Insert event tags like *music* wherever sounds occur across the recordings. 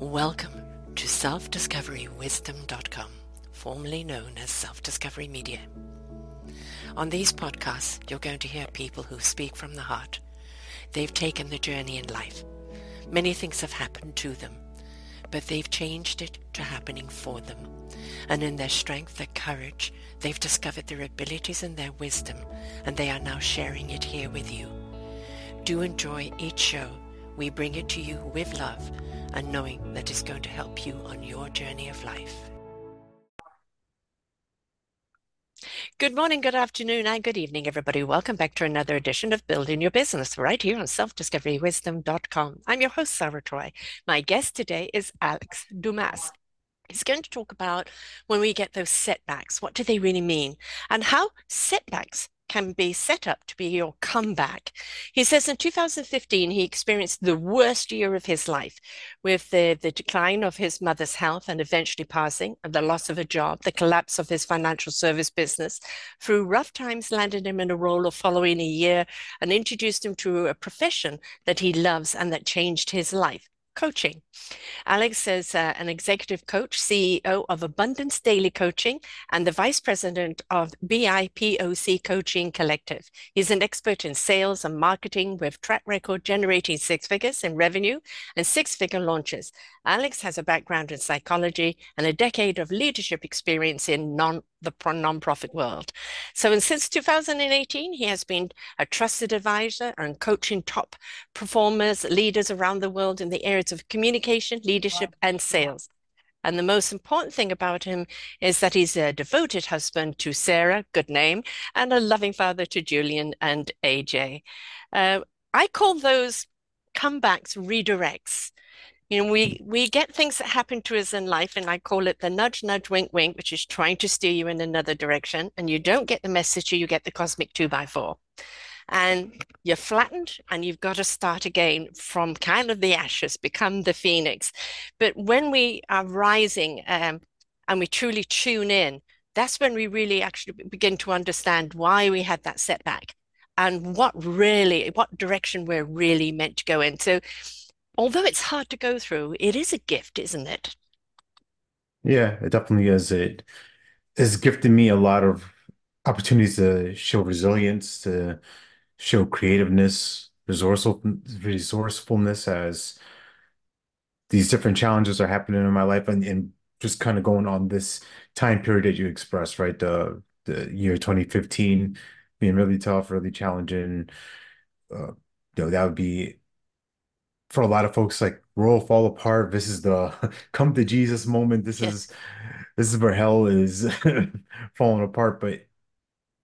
Welcome to self-discoverywisdom.com, formerly known as Self-Discovery Media. On these podcasts, you're going to hear people who speak from the heart. They've taken the journey in life. Many things have happened to them, but they've changed it to happening for them. And in their strength, their courage, they've discovered their abilities and their wisdom, and they are now sharing it here with you. Do enjoy each show. We bring it to you with love and knowing that it's going to help you on your journey of life. Good morning, good afternoon, and good evening, everybody. Welcome back to another edition of Building Your Business right here on selfdiscoverywisdom.com. I'm your host, Sarah Troy. My guest today is Alex Dumas. He's going to talk about when we get those setbacks, what do they really mean, and how setbacks can be set up to be your comeback. He says in 2015, he experienced the worst year of his life with the, the decline of his mother's health and eventually passing, and the loss of a job, the collapse of his financial service business. Through rough times, landed him in a role of following a year and introduced him to a profession that he loves and that changed his life coaching. Alex is uh, an executive coach, CEO of Abundance Daily Coaching, and the vice president of BIPOC Coaching Collective. He's an expert in sales and marketing with track record generating six figures in revenue and six figure launches. Alex has a background in psychology and a decade of leadership experience in non the nonprofit world. So, and since 2018, he has been a trusted advisor and coaching top performers, leaders around the world in the areas of communication, leadership, and sales. And the most important thing about him is that he's a devoted husband to Sarah, good name, and a loving father to Julian and AJ. Uh, I call those comebacks redirects you know, we we get things that happen to us in life, and I call it the nudge, nudge, wink, wink, which is trying to steer you in another direction. And you don't get the message, you get the cosmic two by four. And you're flattened and you've got to start again from kind of the ashes, become the phoenix. But when we are rising um, and we truly tune in, that's when we really actually begin to understand why we had that setback and what really, what direction we're really meant to go in. So although it's hard to go through, it is a gift, isn't it? Yeah, it definitely is. It has gifted me a lot of opportunities to show resilience, to show creativeness, resourceful, resourcefulness as these different challenges are happening in my life and, and just kind of going on this time period that you expressed, right? The the year 2015 being really tough, really challenging. Uh, you know, that would be for a lot of folks like world fall apart this is the *laughs* come to jesus moment this yes. is this is where hell is *laughs* falling apart but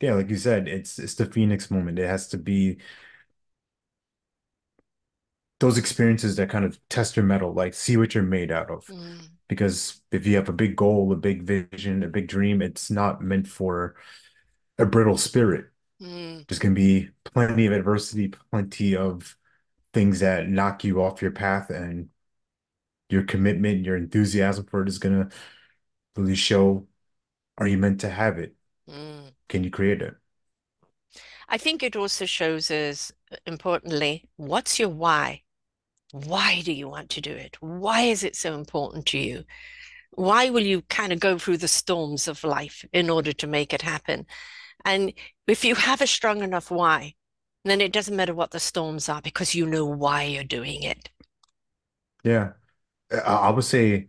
yeah like you said it's it's the phoenix moment it has to be those experiences that kind of test your mettle like see what you're made out of mm. because if you have a big goal a big vision a big dream it's not meant for a brittle spirit mm. there's going to be plenty of adversity plenty of things that knock you off your path and your commitment, your enthusiasm for it is going to really show are you meant to have it? Mm. Can you create it? I think it also shows us, importantly, what's your why? Why do you want to do it? Why is it so important to you? Why will you kind of go through the storms of life in order to make it happen? And if you have a strong enough why, then it doesn't matter what the storms are because you know why you're doing it. Yeah. I would say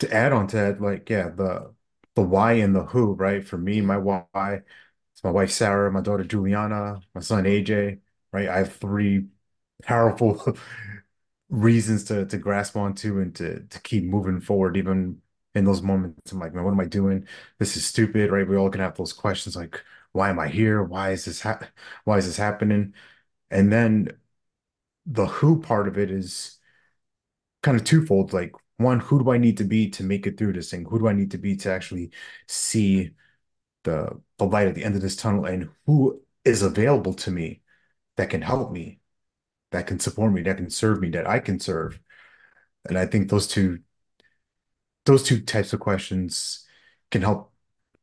to add on to that, like, yeah, the the why and the who, right? For me, my why, it's my wife Sarah, my daughter Juliana, my son AJ, right? I have three powerful *laughs* reasons to to grasp onto and to to keep moving forward, even in those moments. I'm like, man, what am I doing? This is stupid, right? We all can have those questions like, why am I here? Why is this ha why is this happening? And then the who part of it is kind of twofold. Like one, who do I need to be to make it through this thing? Who do I need to be to actually see the the light at the end of this tunnel? And who is available to me that can help me, that can support me, that can serve me, that I can serve? And I think those two those two types of questions can help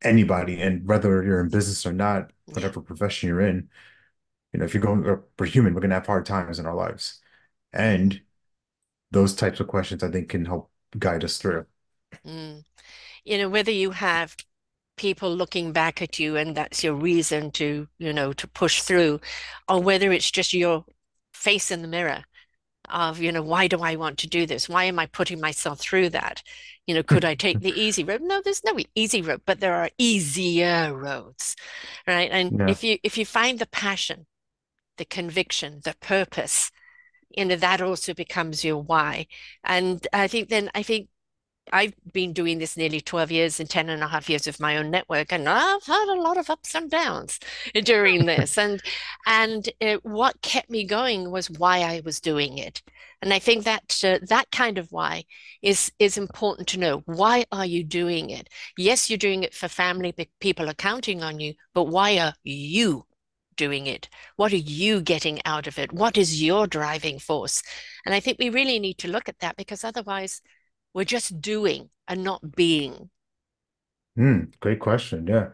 anybody, and whether you're in business or not, whatever profession you're in, you know, if you're going, we're human, we're gonna have hard times in our lives, and those types of questions I think can help guide us through. Mm. You know, whether you have people looking back at you and that's your reason to, you know, to push through, or whether it's just your face in the mirror of, you know, why do I want to do this? Why am I putting myself through that? You know, could I *laughs* take the easy road? No, there's no easy road, but there are easier roads, right? And Yeah. if you if you find the passion, the conviction, the purpose, you know, that also becomes your why. And I think then I think I've been doing this nearly 12 years and 10 and a half years of my own network, and I've had a lot of ups and downs *laughs* during this. And and uh, what kept me going was why I was doing it. And I think that uh, that kind of why is is important to know. Why are you doing it? Yes, you're doing it for family, people are counting on you, but why are you doing it? What are you getting out of it? What is your driving force? And I think we really need to look at that because otherwise we're just doing and not being. Mm, great question. Yeah.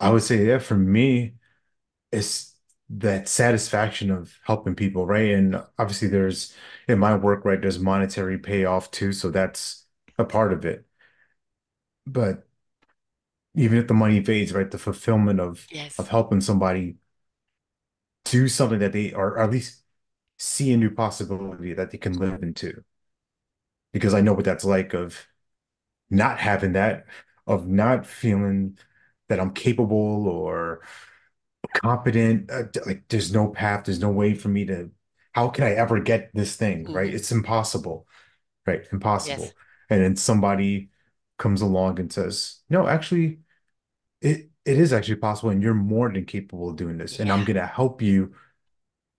I would say, yeah, for me, it's that satisfaction of helping people, right? And obviously there's in my work, right, there's monetary payoff too, so that's a part of it. But even if the money fades, right, the fulfillment of yes. of helping somebody do something that they or at least see a new possibility that they can live into. Because I know what that's like of not having that, of not feeling that I'm capable or competent. Uh, like there's no path, there's no way for me to, how can I ever get this thing, right? hmm It's impossible, right? Yes. Impossible. And then somebody comes along and says, no, actually, it it is actually possible, and you're more than capable of doing this. And I'm gonna help you,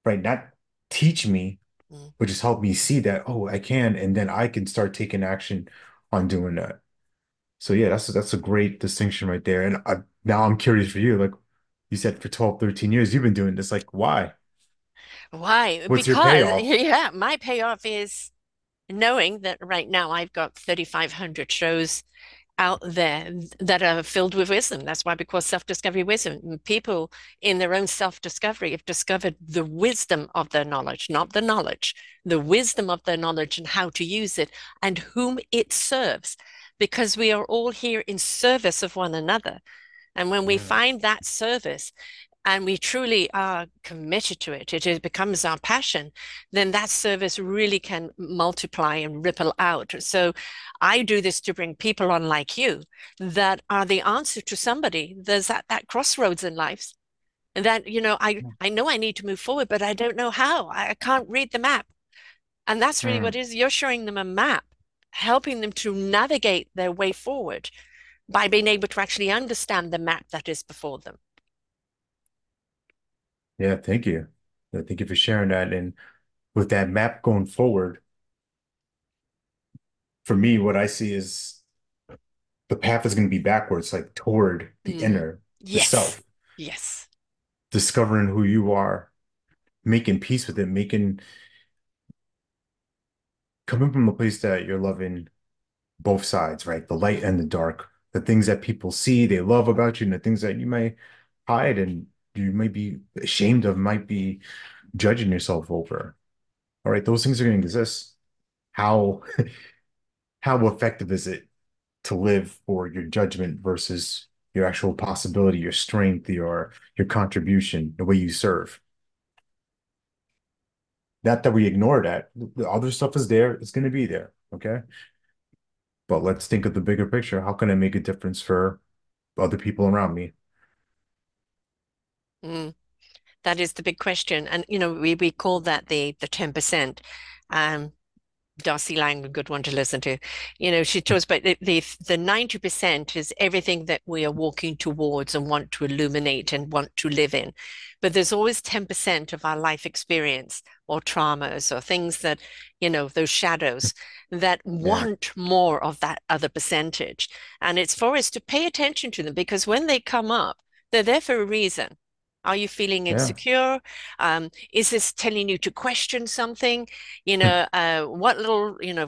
right? Not teach me, Mm. but just help me see that, oh, I can, and then I can start taking action on doing that. So yeah, that's that's a great distinction right there. And I, now I'm curious for you, like you said, for 12, 13 years, you've been doing this. Like, why? Why? What's your Because, payoff? *laughs* yeah, my payoff is knowing that right now I've got 3,500 shows out there that are filled with wisdom. That's why we call self-discovery wisdom. People in their own self-discovery have discovered the wisdom of their knowledge, not the knowledge, the wisdom of their knowledge and how to use it and whom it serves. Because we are all here in service of one another. And when we find that service and we truly are committed to it, it, it becomes our passion, then that service really can multiply and ripple out. So I do this to bring people on like you that are the answer to somebody. There's that, that crossroads in life. And that, you know, I, I know I need to move forward, but I don't know how. I, can't read the map. And that's really what Mm, it is. You're showing them a map, helping them to navigate their way forward by being able to actually understand the map that is before them. Yeah, thank you. Yeah, Thank you for sharing that. And with that map going forward, for me, what I see is the path is going to be backwards, like toward the Mm. inner, the Yes. self, Yes. discovering who you are, making peace with it, making coming from a place that you're loving both sides, right? The light and the dark, the things that people see, they love about you, and the things that you may hide and you might be ashamed of, might be judging yourself over. All right, those things are going to exist. How *laughs* how effective is it to live for your judgment versus your actual possibility, your strength, your your contribution, the way you serve? Not that we ignore that. The other stuff is there, it's going to be there. Okay. But let's think of the bigger picture. How can I make a difference for other people around me? Mm. That is the big question. And you know, we we call that the the 10%. Um, Darcy Lang, a good one to listen to. You know, she talks about the, the the 90% is everything that we are walking towards and want to illuminate and want to live in. But there's always 10% of our life experience or traumas or things that, you know, those shadows that Yeah. want more of that other percentage. And it's for us to pay attention to them because when they come up, they're there for a reason. Are you feeling Yeah. insecure? Um, is this telling you to question something? You know, uh, what little, you know,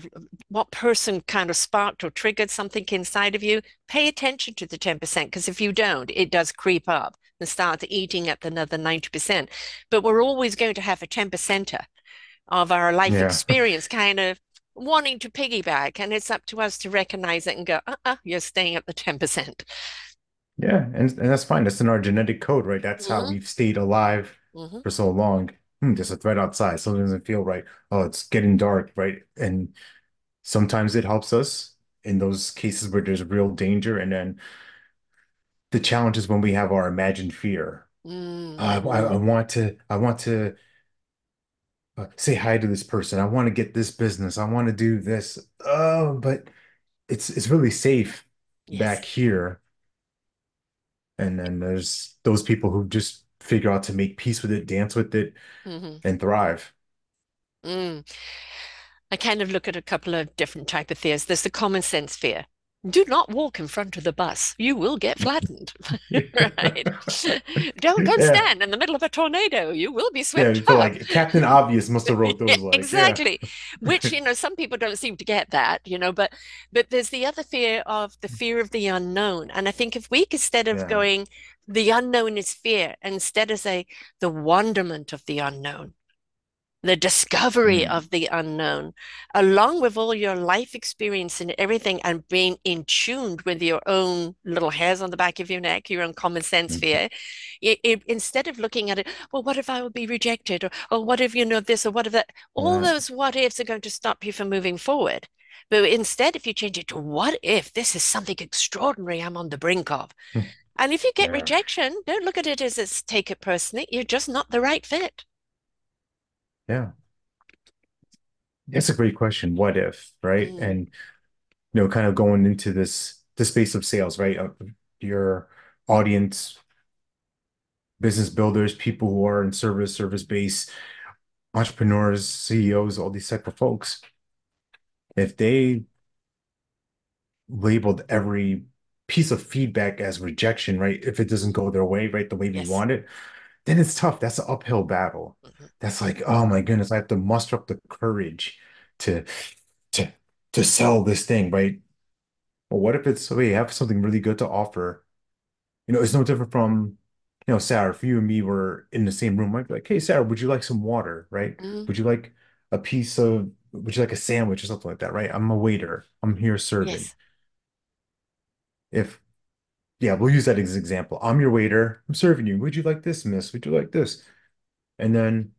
what person kind of sparked or triggered something inside of you? Pay attention to the 10% because if you don't, it does creep up and start eating at another 90%. But we're always going to have a 10%er of our life Yeah. *laughs* experience kind of. wanting to piggyback, and it's up to us to recognize it and go, uh-uh, you're staying at the 10%. Yeah, and and that's fine. That's in our genetic code, right? That's how hmm we've stayed alive hmm for so long. Hmm, there's a threat outside. Something doesn't feel right. Oh, it's getting dark, right? And sometimes it helps us in those cases where there's real danger. And then the challenge is when we have our imagined fear. Uh, I, I hmm want to, I want to uh, say hi to this person. I want to get this business. I want to do this. Oh, but it's it's really safe Yes. back here. And then there's those people who just figure out to make peace with it, dance with it, hmm and thrive. Mm. I kind of look at a couple of different type of fears. There's the common sense fear. Do not walk in front of the bus. You will get flattened, *laughs* right? Don't don't Yeah, stand in the middle of a tornado. You will be swept up. like Captain Obvious must have wrote Yeah, *laughs* those. Yeah, exactly. Which, you *laughs* know, some people don't seem to get that, you know, but but there's the other fear of the mm. fear of the unknown. And I think if we instead of yeah, going, the unknown is fear, instead of say the wonderment of the unknown the discovery mm, of the unknown, along with all your life experience and everything, and being in tuned with your own little hairs on the back of your neck, your own common sense mm, fear, it, it, instead of looking at it, well, what if I would be rejected? Or, or what if you know this? Or what if that? All yeah, those what ifs are going to stop you from moving forward. But instead, if you change it to what if this is something extraordinary I'm on the brink of? And if you get yeah, rejection, don't look at it as it's take it personally. You're just not the right fit. Yeah. It's a great question. What if, right? Mm, And you know, kind of going into this the space of sales, right? Uh, your audience, business builders, people who are in service, service base, entrepreneurs, CEOs, all these type of folks. If they labeled every piece of feedback as rejection, right? If it doesn't go their way, right, the way we yes. want it, then it's tough. That's an uphill battle. Mhm. That's like, oh my goodness, I have to muster up the courage to to to sell this thing, right? Well, what if it's, we have something really good to offer? You know, it's no different from, you know, Sarah, if you and me were in the same room, I'd be like, hey, Sarah, would you like some water, right? Mm, Would you like a piece of, would you like a sandwich or something like that, right? I'm a waiter. I'm here serving. yes. If, yeah, we'll use that as an example. I'm your waiter. I'm serving you. Would you like this, miss? Would you like this? And then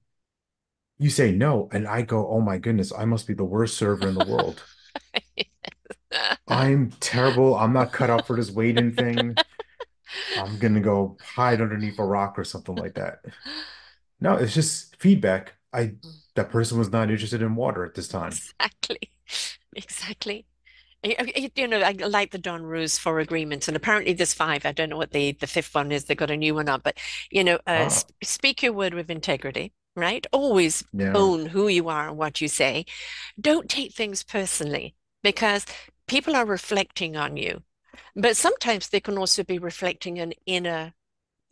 you say no, and I go, oh my goodness, I must be the worst server in the world. *laughs* I'm terrible. I'm not cut out for this waiting thing. I'm gonna go hide underneath a rock or something like that. No, it's just feedback. I that person was not interested in water at this time. Exactly. *laughs* Exactly. Y- y- You know, I like the Don Ruiz four agreements, and apparently there's five. I don't know what the the fifth one is. They got a new one up, but you know, uh, Ah, sp speak your word with integrity, right? Always yeah. own who you are and what you say. Don't take things personally because people are reflecting on you, but sometimes they can also be reflecting an inner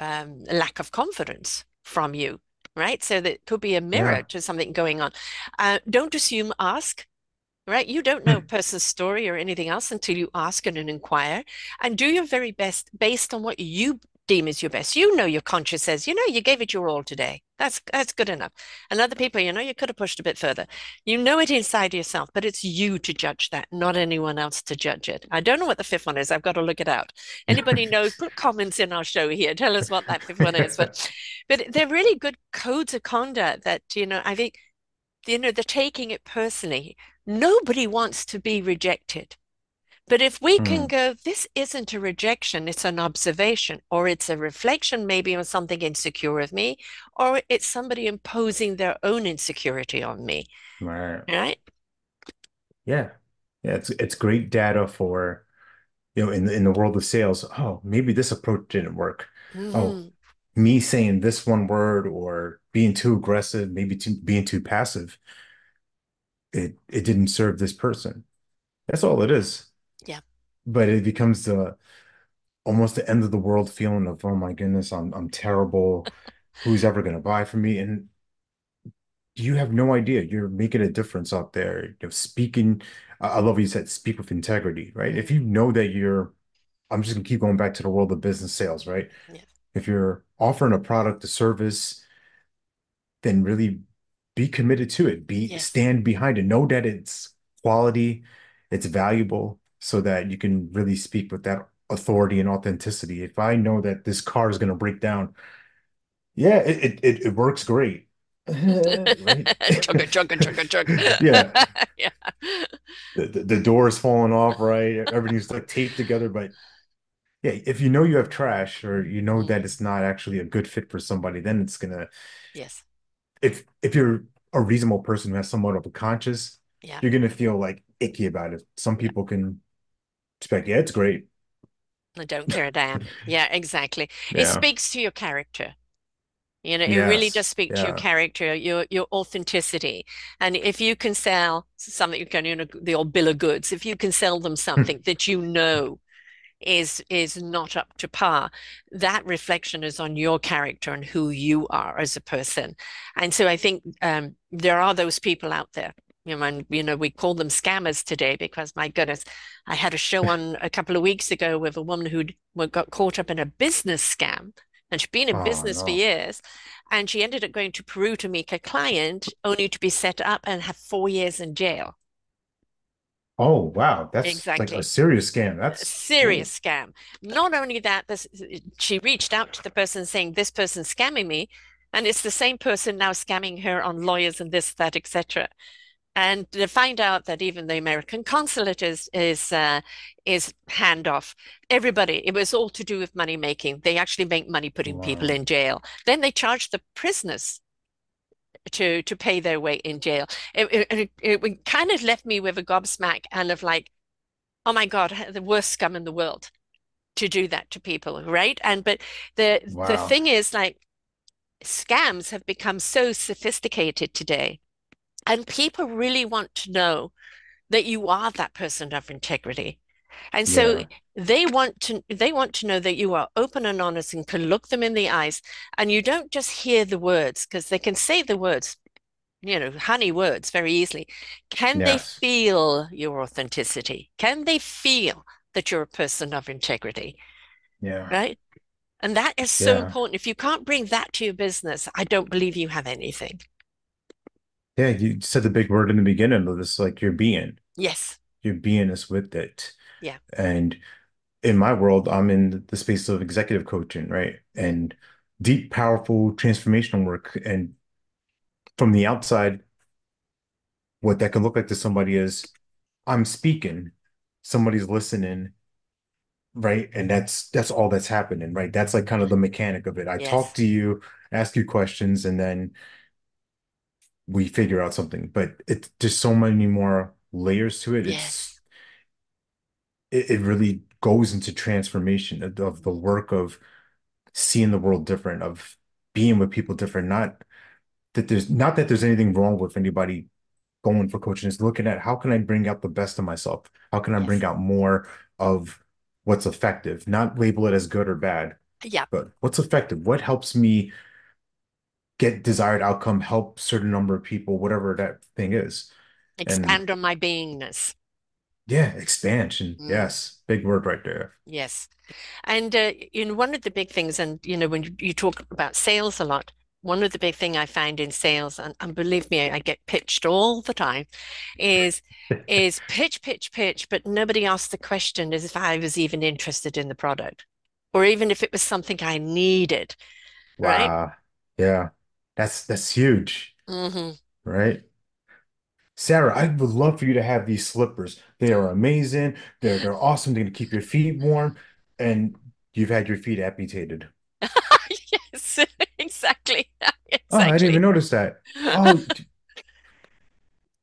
um, lack of confidence from you, right? So that could be a mirror Yeah. to something going on. Uh, don't assume, ask. Right? You don't know a Hmm. person's story or anything else until you ask and inquire, and do your very best based on what you deem as your best. You know your conscience says, you know, you gave it your all today. That's that's good enough. And other people, you know, you could have pushed a bit further. You know it inside yourself, but it's you to judge that, not anyone else to judge it. I don't know what the fifth one is. I've got to look it out. Anybody know? *laughs* Put comments in our show here. Tell us what that fifth one is. But but they're really good codes of conduct that, you know, I think you know, they're taking it personally. Nobody wants to be rejected. But if we can Hmm. go, this isn't a rejection, it's an observation, or it's a reflection maybe on something insecure of me, or it's somebody imposing their own insecurity on me, Right. right? Yeah. Yeah, it's it's great data for, you know, in the in the world of sales. Oh, maybe this approach didn't work. Oh, hmm me saying this one word or being too aggressive, maybe too, being too passive, it it didn't serve this person. That's all it is. Yeah. But it becomes the almost the end of the world feeling of, oh my goodness, I'm I'm terrible. *laughs* Who's ever gonna buy from me? And you have no idea. You're making a difference out there. You know, speaking, I love what you said, speak with integrity, right? If Mm, you know that you're, I'm just gonna keep going back to the world of business sales, right? yeah. If you're offering a product, a service, then really be committed to it. Be Yes. stand behind it. Know that it's quality, it's valuable, so that you can really speak with that authority and authenticity. If I know that this car is going to break down, yeah, it it, it works great. Right? *laughs* Chugga, chugga, chugga, *laughs* Yeah. *laughs* Yeah. The, the, the door is falling off, right? Everything's like taped together, but yeah, if you know you have trash or you know that Mm, it's not actually a good fit for somebody, then it's gonna yes. If if you're a reasonable person who has somewhat of a conscience, Yeah. you're gonna feel like icky about it. Some Yeah. people can expect, yeah, it's great. I don't care a damn. *laughs* Yeah, exactly. It speaks to your character. You know, it really does speak to your character, your your authenticity. And if you can sell something, you can, you know, the old bill of goods, if you can sell them hmm. something that you know is is not up to par, that reflection is on your character and who you are as a person. And so I think um, there are those people out there. You know, and you know, we call them scammers today because my goodness, I had a show on a couple of weeks ago with a woman who'd got caught up in a business scam. And she'd been in Oh business for years. And she ended up going to Peru to meet a client, only to be set up and have four years in jail. Oh wow. That's like a serious scam. That's a serious scam. Not only that, this she reached out to the person saying this person's scamming me, and it's the same person now scamming her on lawyers and this, that, etc. And to find out that even the American consulate is is uh, is hand off. Everybody, it was all to do with money making. They actually make money putting people in jail. Then they charge the prisoners to to pay their way in jail. It, it, it, it kind of left me with a gobsmack and of like, oh my God, the worst scum in the world to do that to people, right? And but the the thing is like scams have become so sophisticated today, and people really want to know that you are that person of integrity. And so Yeah. they want to they want to know that you are open and honest and can look them in the eyes and you don't just hear the words because they can say the words, you know, honey words very easily. Can they feel your authenticity? Can they feel that you're a person of integrity, Yeah. right? And that is so Yeah. important. If you can't bring that to your business, I don't believe you have anything. Yeah. You said the big word in the beginning of this, like your being. Yes. Your being is with it. Yeah. And in my world, I'm in the space of executive coaching, right? And deep, powerful transformational work. And from the outside, what that can look like to somebody is I'm speaking, somebody's listening, right? And that's that's all that's happening, right? That's like kind of the mechanic of it. I talk to you, ask you questions, and then we figure out something. But it's just so many more layers to it. It's Yes. It, it really goes into transformation of, of the work of seeing the world different, of being with people different. Not that there's not that there's anything wrong with anybody going for coaching, is looking at how can I bring out the best of myself? How can I bring out more of what's effective? Not label it as good or bad, Yeah. but what's effective? What helps me get desired outcome, help certain number of people, whatever that thing is. And Expand on my beingness. Yeah, expansion. Mm, Yes, big word right there. yes. And uh, you know, one of the big things, and you know, when you, you talk about sales a lot, one of the big thing I find in sales, and, and believe me, I get pitched all the time, is is *laughs* pitch, pitch, pitch, but nobody asks the question as if I was even interested in the product, or even if it was something I needed, right? Wow. Yeah. That's that's huge, hmm right? Sarah, I would love for you to have these slippers. They are amazing. They're they're awesome. They're gonna keep your feet warm, and you've had your feet amputated. *laughs* Yes, *laughs* exactly, *laughs* Oh, I didn't even notice that. Oh, d-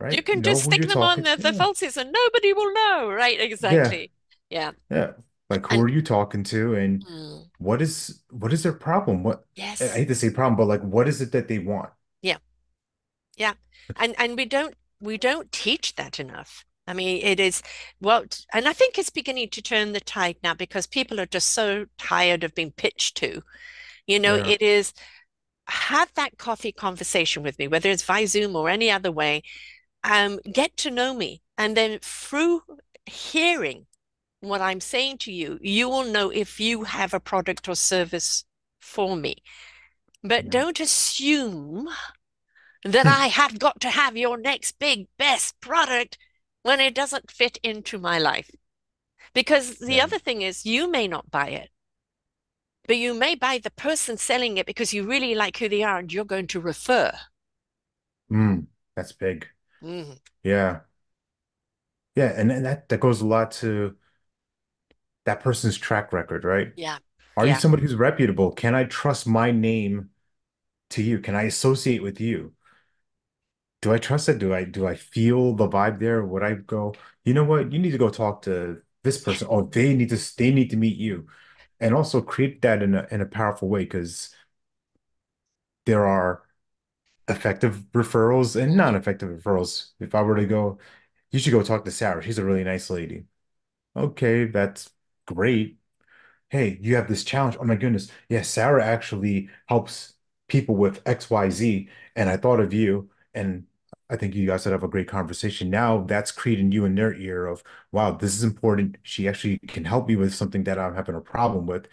You can Know just stick them on the, the falsies and nobody will know, right? Exactly. Yeah. Yeah. Like who And are you talking to and mm, what is what is their problem? What Yes. I hate to say problem, but like what is it that they want? Yeah. Yeah. And and we don't we don't teach that enough. I mean, it is well, and I think it's beginning to turn the tide now because people are just so tired of being pitched to. You know, Yeah. it is have that coffee conversation with me, whether it's via Zoom or any other way. Um, get to know me. And then through hearing what I'm saying to you, you will know if you have a product or service for me. But Yeah. don't assume that I have got to have your next big best product. when it doesn't fit into my life. Because the Yeah. other thing is, you may not buy it, but you may buy the person selling it because you really like who they are and you're going to refer. Mm, that's big. Mm, Yeah. Yeah. And, and that, that goes a lot to that person's track record, right? yeah, Are you somebody who's reputable? Can I trust my name to you? Can I associate with you? Do I trust it? Do I do I feel the vibe there? Would I go, you know what? You need to go talk to this person. Oh, they need to they need to meet you. And also create that in a in a powerful way because there are effective referrals and non-effective referrals. If I were to go, you should go talk to Sarah. She's a really nice lady. Okay, that's great. hey, you have this challenge. Oh my goodness. Yeah, Sarah actually helps people with XYZ. And I thought of you. And I think you guys would have a great conversation. Now that's creating you in their ear of, wow, this is important. She actually can help me with something that I'm having a problem with.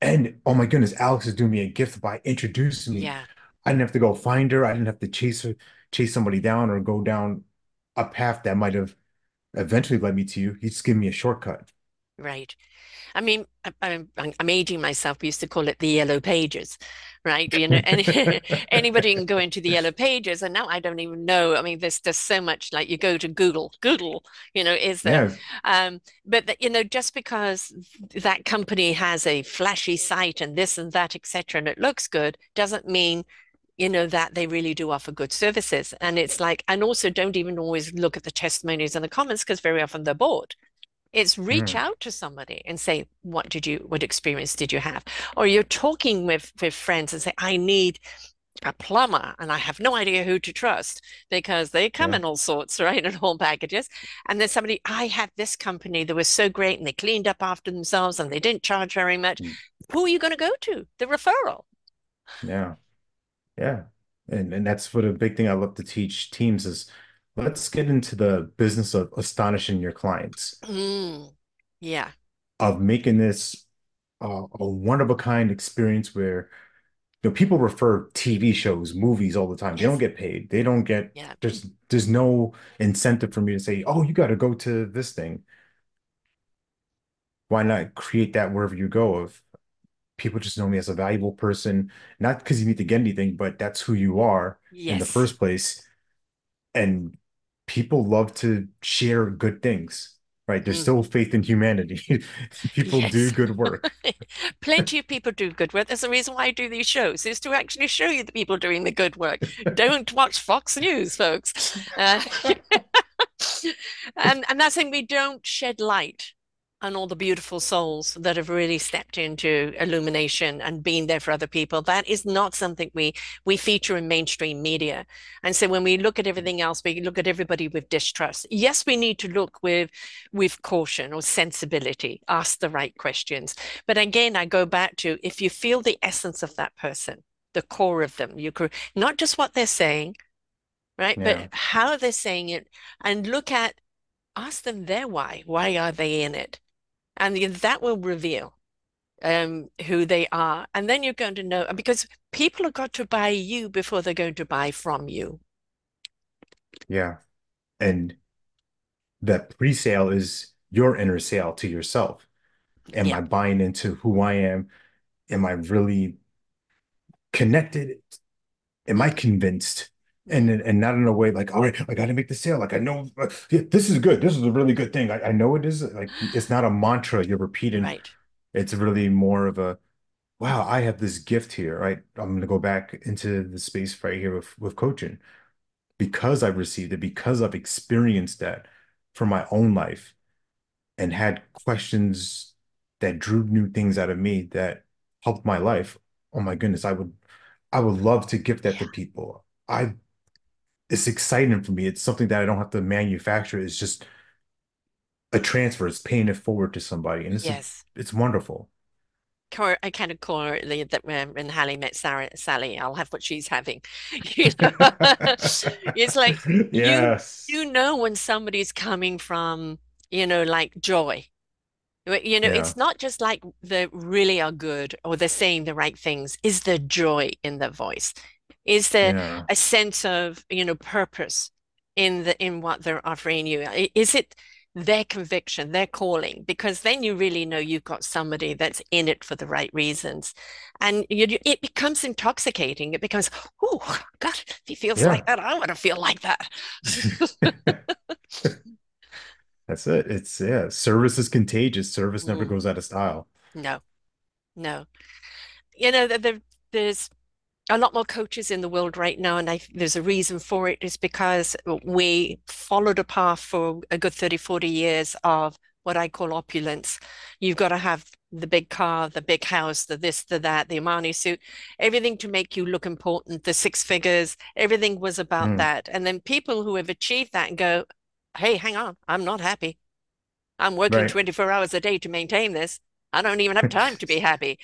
And oh my goodness, Alex is doing me a gift by introducing me. yeah, I didn't have to go find her. I didn't have to chase her, chase somebody down or go down a path that might have eventually led me to you. He just gave me a shortcut. right. I mean, I, I'm, I'm aging myself. We used to call it the yellow pages, right? You know, any, *laughs* anybody can go into the yellow pages, and now I don't even know. I mean, there's there's so much. Like you go to Google, Google, you know, is there? Um, but the, you know, just because that company has a flashy site and this and that, etc., and it looks good, doesn't mean you know that they really do offer good services. And it's like, and also don't even always look at the testimonies and the comments because very often they're bored. It's reach Mm, out to somebody and say, what did you, what experience did you have? Or you're talking with, with friends and say, I need a plumber and I have no idea who to trust because they come yeah. in all sorts, *laughs* right? In all packages. And then somebody, I had this company that was so great and they cleaned up after themselves and they didn't charge very much. Mm, Who are you going to go to? The referral. Yeah. Yeah. And and that's what a big thing I love to teach teams is let's get into the business of astonishing your clients, Mm, yeah. of making this uh, a one of a kind experience where you know people refer TV shows, movies all the time. They don't get paid. They don't get Yeah. there's there's no incentive for me to say, "Oh, you got to go to this thing." Why not create that wherever you go of people just know me as a valuable person, not because you need to get anything, but that's who you are in the first place. and people love to share good things, right? There's Mm, still faith in humanity. *laughs* People do good *laughs* work. Plenty of people do good work. There's a reason why I do these shows, is to actually show you the people doing the good work. Don't watch Fox News, folks. Uh, *laughs* and and that's saying we don't shed light on all the beautiful souls that have really stepped into illumination and been there for other people. That is not something we we feature in mainstream media. And so when we look at everything else, we look at everybody with distrust. Yes, we need to look with with caution or sensibility, ask the right questions. But again, I go back to if you feel the essence of that person, the core of them, you could not just what they're saying, right? But Yeah, how they're saying it and look at ask them their why. Why are they in it? And that will reveal um, who they are. And then you're going to know because people have got to buy you before they're going to buy from you. yeah. And that pre-sale is your inner sale to yourself. Am Yeah. I buying into who I am? Am I really connected? Am I convinced? And and not in a way like, all right, I got to make the sale. Like I know uh, yeah, this is good. This is a really good thing. I, I know it is. Like *gasps* it's not a mantra you're repeating. right. It's really more of a wow, I have this gift here, right? I'm going to go back into the space right here with, with coaching because I've received it, because I've experienced that for my own life and had questions that drew new things out of me that helped my life. Oh my goodness, I would I would love to give that to people. I it's exciting for me. It's something that I don't have to manufacture. It's just a transfer. It's paying it forward to somebody. And it's Yes. it's wonderful. I kind of the, that when Harry met Sarah, Sally, I'll have what she's having. *laughs* You know, *laughs* it's like you Yes. you know when somebody's coming from, you know, like joy. You know, Yeah. it's not just like they really are good or they're saying the right things. Is there joy in the voice? Is there Yeah. a sense of, you know, purpose? in the in what they're offering you? Is it their conviction, their calling? Because then you really know you've got somebody that's in it for the right reasons, and you, it becomes intoxicating. It becomes, oh God, if he feels Yeah. like that, I want to feel like that. *laughs* That's it. It's yeah, service is contagious. Service never Mm, goes out of style. no, no. You know, there, there's a lot more coaches in the world right now, and I, there's a reason for it, is because we followed a path for a good 30, 40 years of what I call opulence. You've got to have the big car, the big house, the this, the that, the Armani suit, everything to make you look important, the six figures, everything was about Mm, that. And then people who have achieved that and go, hey, hang on, I'm not happy. I'm working right. 24 hours a day to maintain this. I don't even have time to be happy.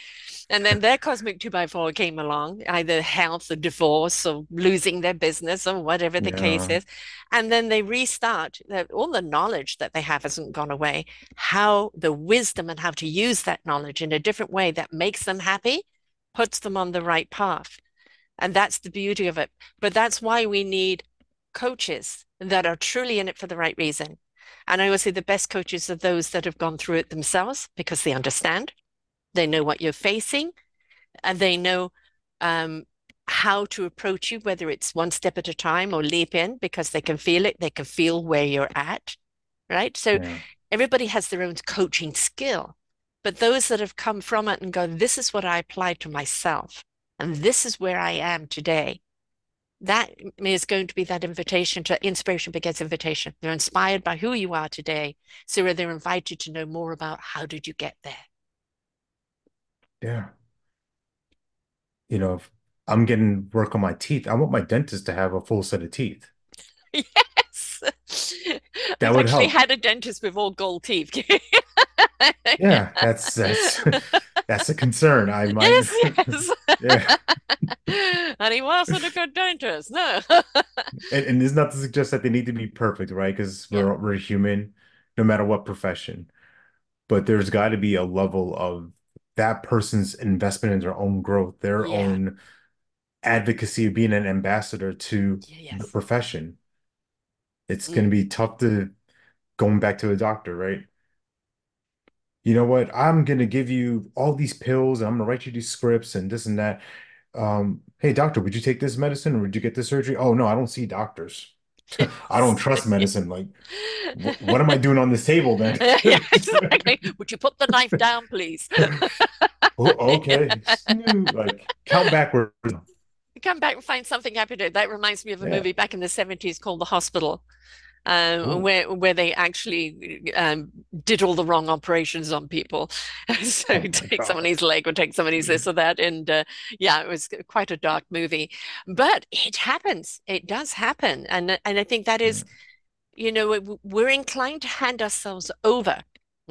And then their cosmic two by four came along, either health or divorce or losing their business or whatever the case is. And then they restart. All the knowledge that they have hasn't gone away. How the wisdom and how to use that knowledge in a different way that makes them happy puts them on the right path. And that's the beauty of it. But that's why we need coaches that are truly in it for the right reason. And I always say the best coaches are those that have gone through it themselves because they understand, they know what you're facing, and they know um, how to approach you, whether it's one step at a time or leap in because they can feel it, they can feel where you're at, right? So Yeah. everybody has their own coaching skill, but those that have come from it and go, this is what I applied to myself, and this is where I am today that is going to be that invitation to inspiration begets invitation. They're inspired by who you are today. So they're invited to know more about how did you get there? Yeah. You know, if I'm getting work on my teeth, I want my dentist to have a full set of teeth. *laughs* Yes. That I've would actually help. had a dentist with all gold teeth. *laughs* Yeah, that's that's *laughs* that's a concern. I might Yes, yes. *laughs* yeah. *laughs* And he wasn't a good dentist. No. *laughs* And and it's not to suggest that they need to be perfect, right? Because we're we're human, no matter what profession. But there's got to be a level of that person's investment in their own growth, their Yeah. own advocacy of being an ambassador to the profession. It's going to Mm. be tough to going back to a doctor, right? You know what? I'm going to give you all these pills and I'm going to write you these scripts and this and that. Um, hey, doctor, would you take this medicine or would you get this surgery? Oh, no, I don't see doctors. *laughs* I don't trust medicine. Like, wh what am I doing on this table then? *laughs* Yeah, *laughs* exactly. Would you put the knife down, please? Oh, okay. Like, count backwards. Come back and find something happy to. That reminds me of a Yeah. movie back in the 70s called The Hospital, um, Oh, where where they actually um, did all the wrong operations on people. *laughs* So oh take God. somebody's leg or take somebody's this or that. And uh, yeah, it was quite a dark movie. But it happens. It does happen. And and I think that is, is you know, we're inclined to hand ourselves over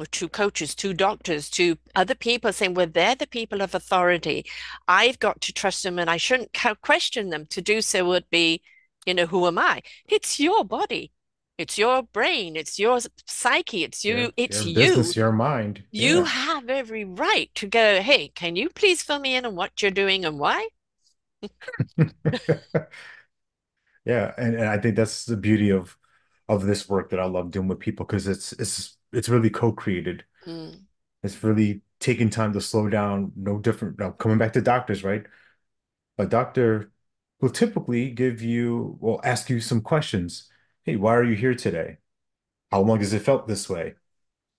to coaches, to doctors, to other people, saying, well, they're the people of authority. I've got to trust them and I shouldn't question them. To do so would be, you know, who am I? It's your body. It's your brain. It's your psyche. It's you. Your It's your you. business, your mind. You Yeah. have every right to go, hey, can you please fill me in on what you're doing and why? *laughs* Yeah, and, and I think that's the beauty of of this work that I love doing with people because it's it's it's really co-created. Mm, It's really taking time to slow down, no different. Now, coming back to doctors, right? A doctor will typically give you, will ask you some questions. Hey, why are you here today? How long has it felt this way?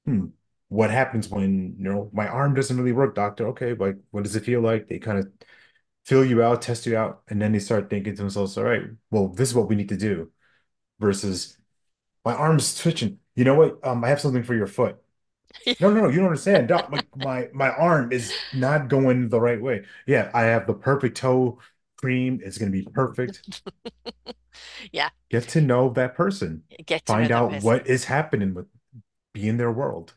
Hmm. What happens when, you know, my arm doesn't really work, doctor? Okay, like what does it feel like? They kind of fill you out, test you out, and then they start thinking to themselves, all right, well, this is what we need to do versus my arm's twitching. You know what? Um, I have something for your foot. *laughs* No, no, no, you don't understand. Doc, my my my arm is not going the right way. Yeah, I have the perfect toe cream. It's gonna be perfect. *laughs* yeah, Get to know that person. get to Find out person. what is happening with be in their world.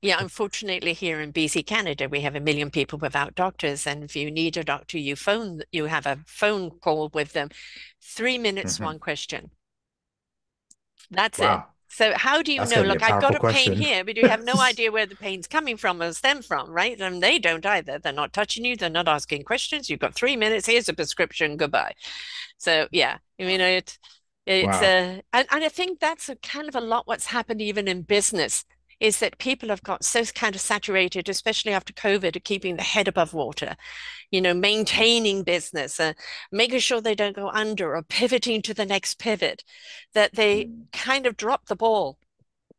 Yeah, unfortunately, here in BC, Canada, we have a million people without doctors. And if you need a doctor, you phone, you have a phone call with them. Three minutes, Mhm. one question. That's it. So how do you that's know? gonna be a Look, I've got a pain here, but you have no *laughs* idea where the pain's coming from or stem from, right? And they don't either. They're not touching you. They're not asking questions. You've got three minutes. Here's a prescription. Goodbye. So yeah, I mean, it. It's Wow. a, and, and I think that's a kind of a lot what's happened even in business is that people have got so kind of saturated, especially after COVID, of keeping the head above water, you know, maintaining business, uh, making sure they don't go under or pivoting to the next pivot, that they kind of drop the ball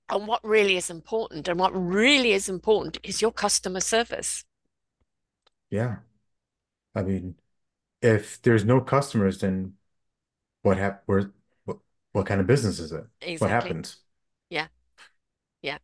on what really is important. And what really is important is your customer service. Yeah. I mean, if there's no customers, then what hap where what, what kind of business is it? What happens? Yeah. Yeah.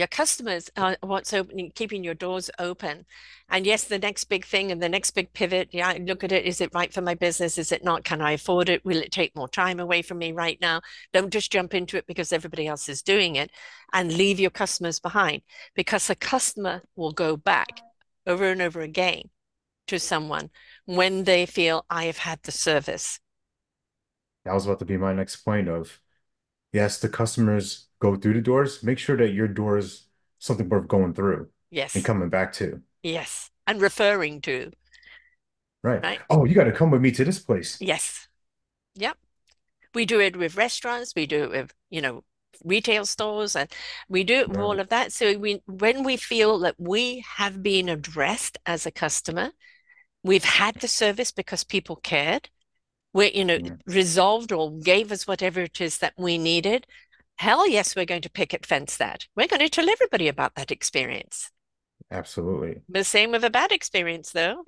Your customers are what's opening, keeping your doors open. And yes, the next big thing and the next big pivot, yeah, look at it. Is it right for my business? Is it not? Can I afford it? Will it take more time away from me right now? Don't just jump into it because everybody else is doing it and leave your customers behind because the customer will go back over and over again to someone when they feel I have had the service. That was about to be my next point of yes, the customers go through the doors. Make sure that your door is something worth going through Yes. and coming back to. Yes. And referring to, Right. right? Oh, you got to come with me to this place. Yes. Yep. We do it with restaurants, we do it with, you know, retail stores, and we do it with all of that. So we, when we feel that we have been addressed as a customer, we've had the service because people cared, we're, you know, Yeah, resolved or gave us whatever it is that we needed. Hell yes, we're going to picket fence that. We're going to tell everybody about that experience. absolutely. The same with a bad experience, though.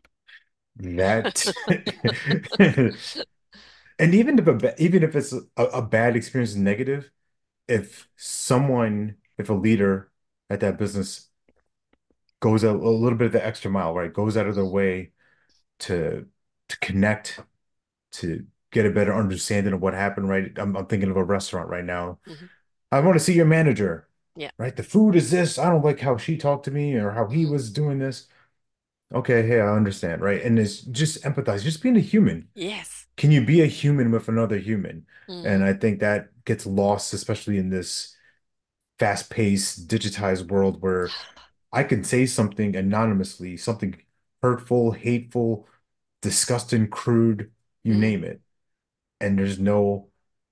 That *laughs* *laughs* and even if a even if it's a, a bad experience negative, if someone, if a leader at that business goes a, a little bit of the extra mile, right, goes out of their way to to connect, to get a better understanding of what happened, right? I'm, I'm thinking of a restaurant right now. Mhm. I want to see your manager, Yeah. right? The food is this. I don't like how she talked to me or how he was doing this. Okay, hey, I understand, right? And it's just empathize, just being a human. Yes. Can you be a human with another human? And Mm. I think that gets lost, especially in this fast-paced, digitized world where I can say something anonymously, something hurtful, hateful, disgusting, crude, you Mm. name it. And there's no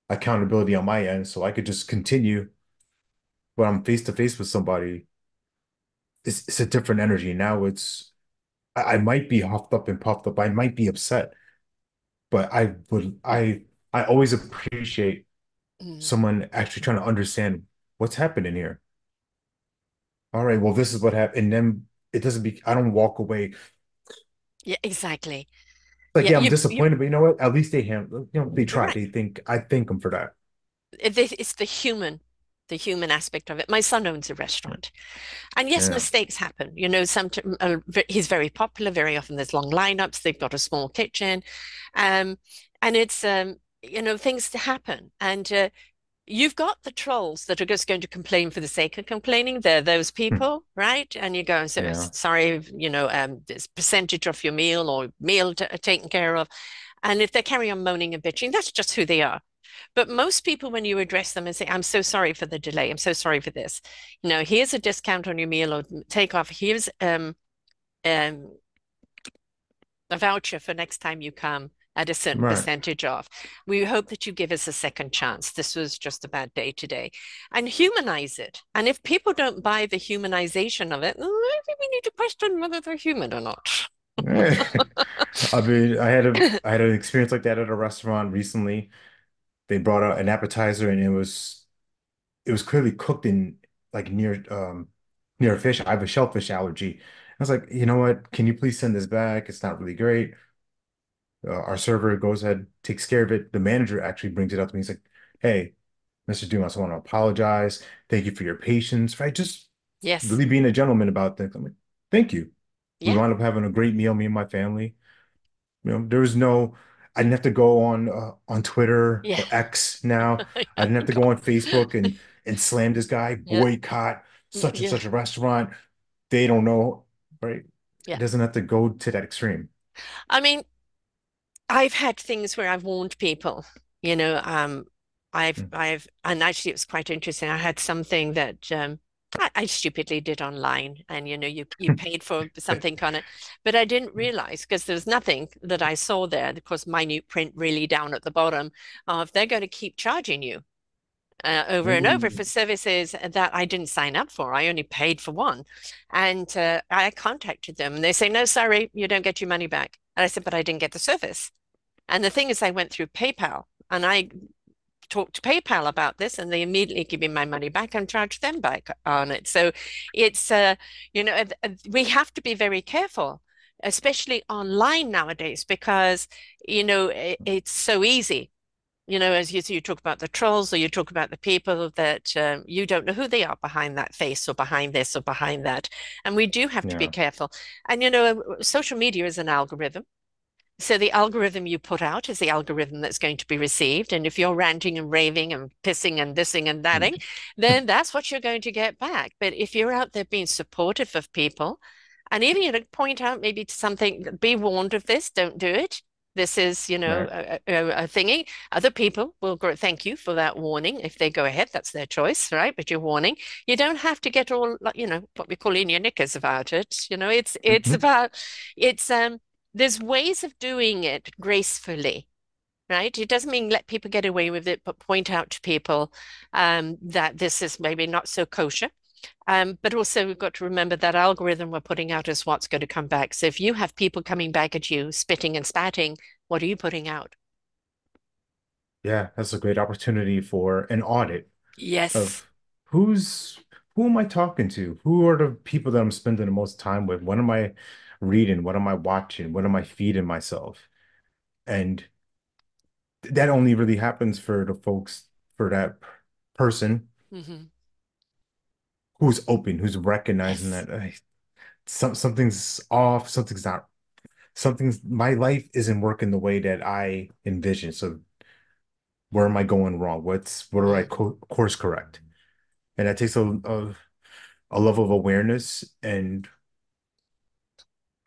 accountability on my end. So I could just continue when I'm face to face with somebody. It's, it's a different energy. Now it's, I, I might be huffed up and puffed up. I might be upset, but I would, I, I always appreciate Mm. someone actually trying to understand what's happening here. All right, well, this is what happened. And then it doesn't be, I don't walk away Yeah, exactly. Like, Yeah, yeah, I'm you you disappointed, but you know what? At least they handle, you know, they try. right. They think, I thank them for that. It's the human, the human aspect of it. My son owns a restaurant, and yes, Yeah. mistakes happen. You know, some uh, he's very popular. Very often, there's long lineups. They've got a small kitchen, um, and it's um, you know, things to happen. And uh, you've got the trolls that are just going to complain for the sake of complaining. They're those people, right? And you go, so Yeah. sorry, you know, um, this percentage of your meal or meal t taken care of. And if they carry on moaning and bitching, that's just who they are. But most people, when you address them and say, I'm so sorry for the delay, I'm so sorry for this, you know, here's a discount on your meal or take off, here's um, um, a voucher for next time you come at a certain Right. percentage off. We hope that you give us a second chance. This was just a bad day today. And humanize it. And if people don't buy the humanization of it, maybe we need to question whether they're human or not. *laughs* I mean, I had a I had an experience like that at a restaurant recently. They brought out an appetizer and it was it was clearly cooked in like near um near a fish. I have a shellfish allergy. I was like, you know what? Can you please send this back? It's not really great. Uh, our server goes ahead, takes care of it. The manager actually brings it up to me. He's like, hey, Mr. Dumas, I want to apologize. Thank you for your patience, right? Just Yes. really being a gentleman about things. I'm like, thank you. We Yeah. wound up having a great meal, me and my family. You know, there was no, I didn't have to go on uh, on Twitter Yeah. or X now. *laughs* I didn't have to go on Facebook and and slam this guy, *laughs* Yeah. boycott such and Yeah. such a restaurant. They don't know, right? It Yeah. doesn't have to go to that extreme. I mean, I've had things where I've warned people, you know, um, I've, Mm, I've, and actually it was quite interesting. I had something that, um, I, I stupidly did online and you know you you *laughs* paid for something on it but I didn't realize because there was nothing that I saw there because minute print really down at the bottom of they're going to keep charging you uh, over and over for services that I didn't sign up for. I only paid for one. And uh, I contacted them and they say, no, sorry, you don't get your money back. And I said, but I didn't get the service. And the thing is, I went through PayPal and I talked to PayPal about this and they immediately give me my money back and charge them back on it. So it's, uh, you know, we have to be very careful, especially online nowadays, because, you know, it, it's so easy you know, as you, you talk about the trolls or you talk about the people that um, you don't know who they are behind that face or behind this or behind that. And we do have to be careful. And, you know, social media is an algorithm. So the algorithm you put out is the algorithm that's going to be received. And if you're ranting and raving and pissing and thising and thatting, then that's what you're going to get back. But if you're out there being supportive of people, and even you know, point out maybe to something, be warned of this, don't do it. This is, you know, right. a, a, a thingy. Other people will go, thank you for that warning. If they go ahead, that's their choice, right? But you're warning. You don't have to get all, like, you know, what we call in your knickers about it. You know, it's it's Mhm. about it's um there's ways of doing it gracefully, right? It doesn't mean let people get away with it, but point out to people um, that this is maybe not so kosher. Um, but also, we've got to remember that algorithm we're putting out is what's going to come back. So if you have people coming back at you, spitting and spatting, what are you putting out? Yeah, that's a great opportunity for an audit Yes. of who's who am I talking to? Who are the people that I'm spending the most time with? What am I reading? What am I watching? What am I feeding myself? And that only really happens for the folks for that person hmm who's open, who's recognizing Yes. that some something's off, something's not, something's my life isn't working the way that I envisioned. So where am I going wrong? What's what do I Mm, co course correct? And that takes a, a a level of awareness, and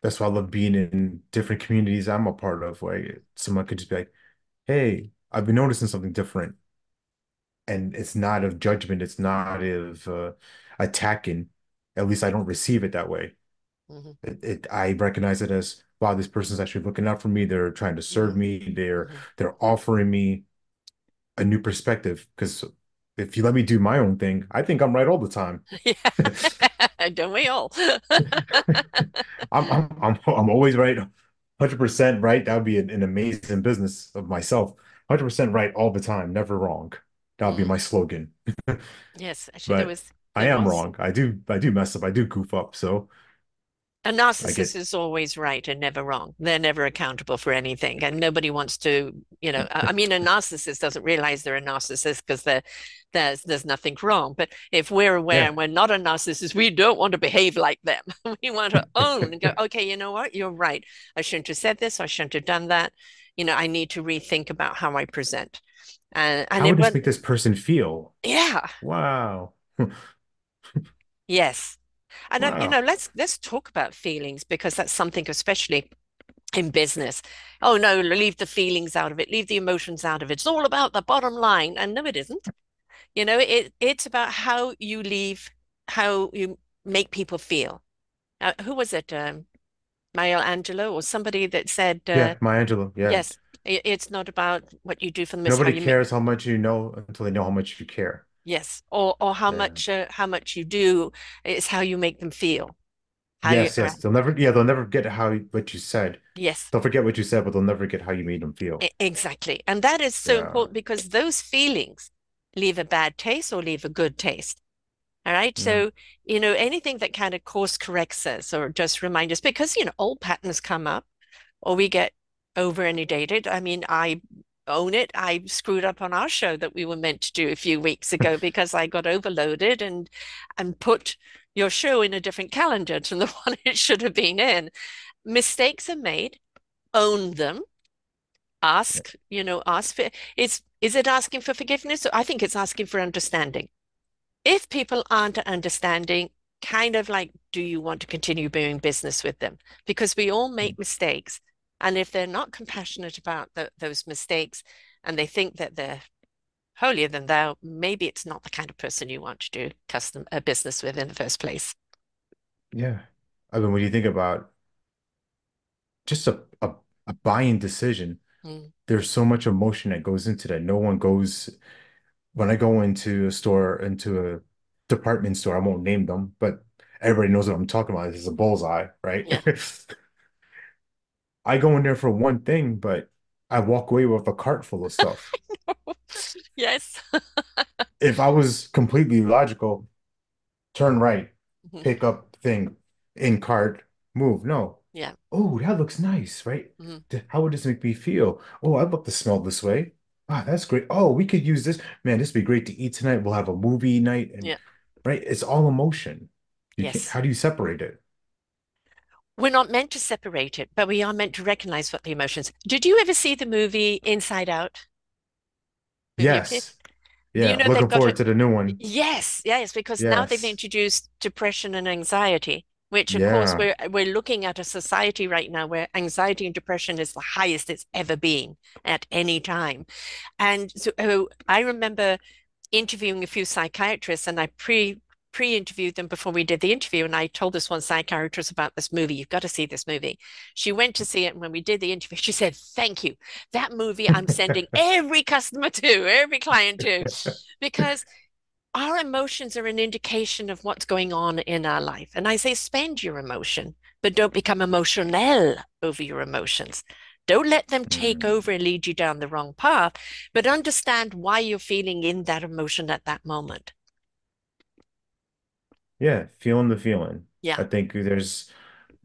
that's why I love being in different communities I'm a part of, where someone could just be like, "Hey, I've been noticing something different," and it's not of judgment, it's not of uh, attacking. At least I don't receive it that way. hmm It, it I recognize it as, wow, this person's actually looking out for me. They're trying to serve hmm me. They're hmm they're offering me a new perspective. Because if you let me do my own thing, I think I'm right all the time. *laughs* Yeah. *laughs* Don't we all? *laughs* I'm I'm I'm I'm always right, 100% right. That would be an, an amazing business of myself. 100% right all the time, never wrong. That would be my slogan. *laughs* yes. Actually, there But was, I am was. wrong. I do I do mess up. I do goof up. So A narcissist get is always right and never wrong. They're never accountable for anything, and nobody wants to, you know. I mean, a narcissist doesn't realize they're a narcissist because they're, there's there's nothing wrong. But if we're aware yeah. and we're not a narcissist, we don't want to behave like them. *laughs* We want to own and go, okay, you know what? You're right. I shouldn't have said this. I shouldn't have done that. You know, I need to rethink about how I present. And and How would this make this person feel? yeah, Wow. *laughs* yes. And uh, you know, let's let's talk about feelings because that's something especially in business. Oh no, leave the feelings out of it, leave the emotions out of it. It's all about the bottom line. And no, it isn't. You know, it it's about how you leave, how you make people feel. Uh, who was it? Um, Maya Angelou or somebody that said, uh, Yeah, Maya Angelou. Yeah. yes, it, it's not about what you do for them, it's how Nobody you make, cares how much you know until they know how much you care. Yes, or or how Yeah. much uh, how much you do. is how you make them feel. How you, Yes, uh, yes. They'll never, yeah, they'll never get how what you said. yes, They'll forget what you said, but they'll never get how you made them feel. exactly. And that is so Yeah. important because those feelings leave a bad taste or leave a good taste. All right. Yeah. So, you know, anything that kind of course corrects us or just remind us, because, you know, old patterns come up or we get over inundated. I mean, I own it. I screwed up on our show that we were meant to do a few weeks ago because I got overloaded and and put your show in a different calendar to the *laughs* one it should have been in. Mistakes are made, own them, ask, you know, ask for is is it asking for forgiveness? I think it's asking for understanding if people aren't understanding, kind of like, do you want to continue doing business with them? Because we all hmm. make mistakes. And if they're not compassionate about the, those mistakes and they think that they're holier than thou, maybe it's not the kind of person you want to do custom a business with in the first place. Yeah. I mean, when you think about just a, a, a buying decision, Mm, there's so much emotion that goes into that. No one goes, when I go into a store, into a department store, I won't name them, but everybody knows what I'm talking about. It's a bullseye, right? yeah. *laughs* I go in there for one thing, but I walk away with a cart full of stuff. *laughs* Yes. *laughs* If I was completely logical, turn right, Mhm. pick up thing in cart, move. No. Yeah. Oh, that looks nice, right? Mhm. How would this make me feel? Oh, I'd love to smell this way. Ah, that's great. Oh, we could use this. Man, this would be great to eat tonight. We'll have a movie night and Yeah. right, it's all emotion. You Yes. how do you separate it? We're not meant to separate it, but we are meant to recognize what the emotions. Did you ever see the movie Inside Out? Yes. Do you Yeah, know looking forward a to the new one. yes, yes, because now they've introduced depression and anxiety, which of course we're we're looking at a society right now where anxiety and depression is the highest it's ever been at any time. And so oh, I remember interviewing a few psychiatrists and I pre pre-interviewed them before we did the interview and I told this one psychiatrist about this movie. You've got to see this movie. She went to see it and when we did the interview, she said, Thank you. That movie I'm sending *laughs* every customer to, every client to, because our emotions are an indication of what's going on in our life. And I say spend your emotion, but don't become emotional over your emotions. Don't let them take Mm. over and lead you down the wrong path, but understand why you're feeling in that emotion at that moment. Yeah, feeling the feeling. Yeah. I think there's,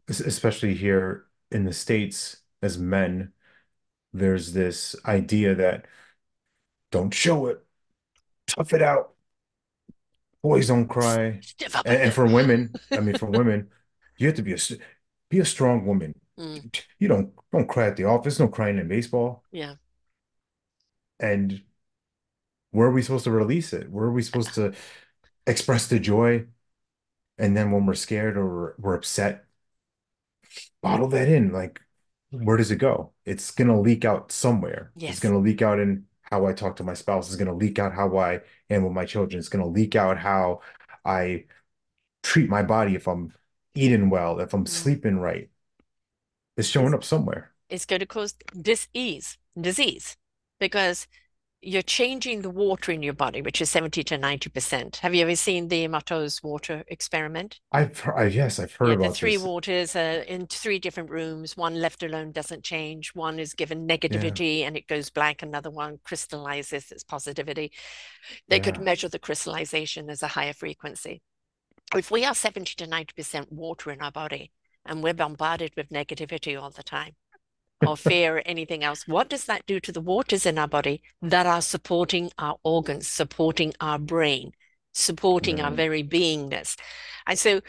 especially here in the States, as men, there's this idea that don't show it, tough it out, boys don't cry. And, and for women, I mean, for women, you have to be a be a strong woman. Mm, You don't don't cry at the office, no crying in baseball. yeah. And where are we supposed to release it? Where are we supposed to express the joy? And then when we're scared or we're, we're upset, bottle that in. Like, where does it go? It's gonna leak out somewhere. It's gonna leak out in how I talk to my spouse. It's gonna leak out how I am with my children. It's gonna leak out how I treat my body if I'm eating well, if I'm Mm. sleeping right. It's showing up somewhere. it's going to cause dis-ease, disease, because you're changing the water in your body, which is 70 to 90%. Have you ever seen the Emoto's water experiment? I've heard, I, yes, I've heard Yeah, the three this. waters are in three different rooms. One left alone doesn't change. One is given Yeah, negativity and it goes black. Another one crystallizes its positivity. They could measure the crystallization as a higher frequency. If we are 70 to 90% water in our body and we're bombarded with negativity all the time, or fear or anything else, what does that do to the waters in our body that are supporting our organs, supporting our brain, supporting our mm, very beingness? And so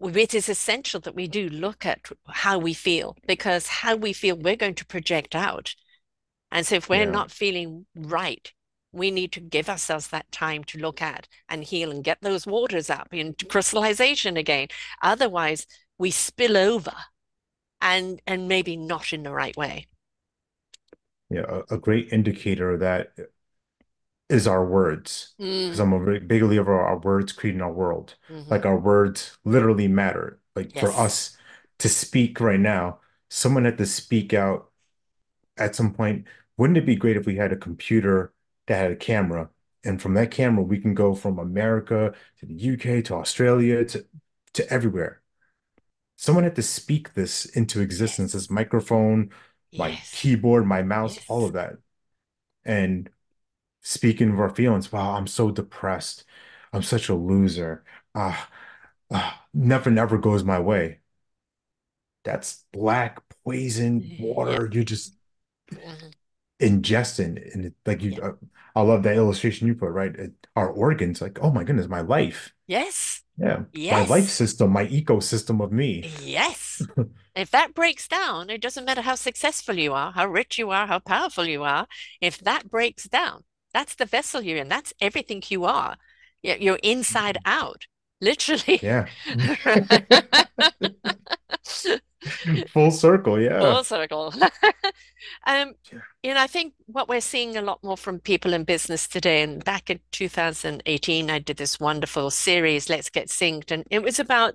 it is essential that we do look at how we feel because how we feel, we're going to project out. And so if we're yeah, not feeling right, we need to give ourselves that time to look at and heal and get those waters up into crystallization again. Otherwise, we spill over and and maybe not in the right way. yeah. A, great indicator of that is our words, because Mm, I'm a big believer our words creating our world. hmm Like our words literally matter. Like for us to speak right now, someone had to speak out at some point. Wouldn't it be great if we had a computer that had a camera, and from that camera we can go from America to the UK to Australia to to everywhere. Someone had to speak this into existence, Yes. this microphone, my Yes. keyboard, my mouse, all of that. And speaking of our feelings, wow, I'm so depressed. I'm such a loser. Ah, ah, never, never goes my way. That's black poison water you're just hmm ingesting. And it, like you, Yep. uh, I love that illustration you put, right? It, our organs, like, oh my goodness, my life. Yes. Yeah, yes. my life system, my ecosystem of me. Yes. *laughs* If that breaks down, it doesn't matter how successful you are, how rich you are, how powerful you are. If that breaks down, that's the vessel you're in. That's everything you are. Yeah, You're inside mm. out, literally. Yeah. *laughs* *laughs* *laughs* Full circle, yeah. Full circle. *laughs* Um, Yeah. you know, I think what we're seeing a lot more from people in business today, and back in 2018, I did this wonderful series, Let's Get Synced, and it was about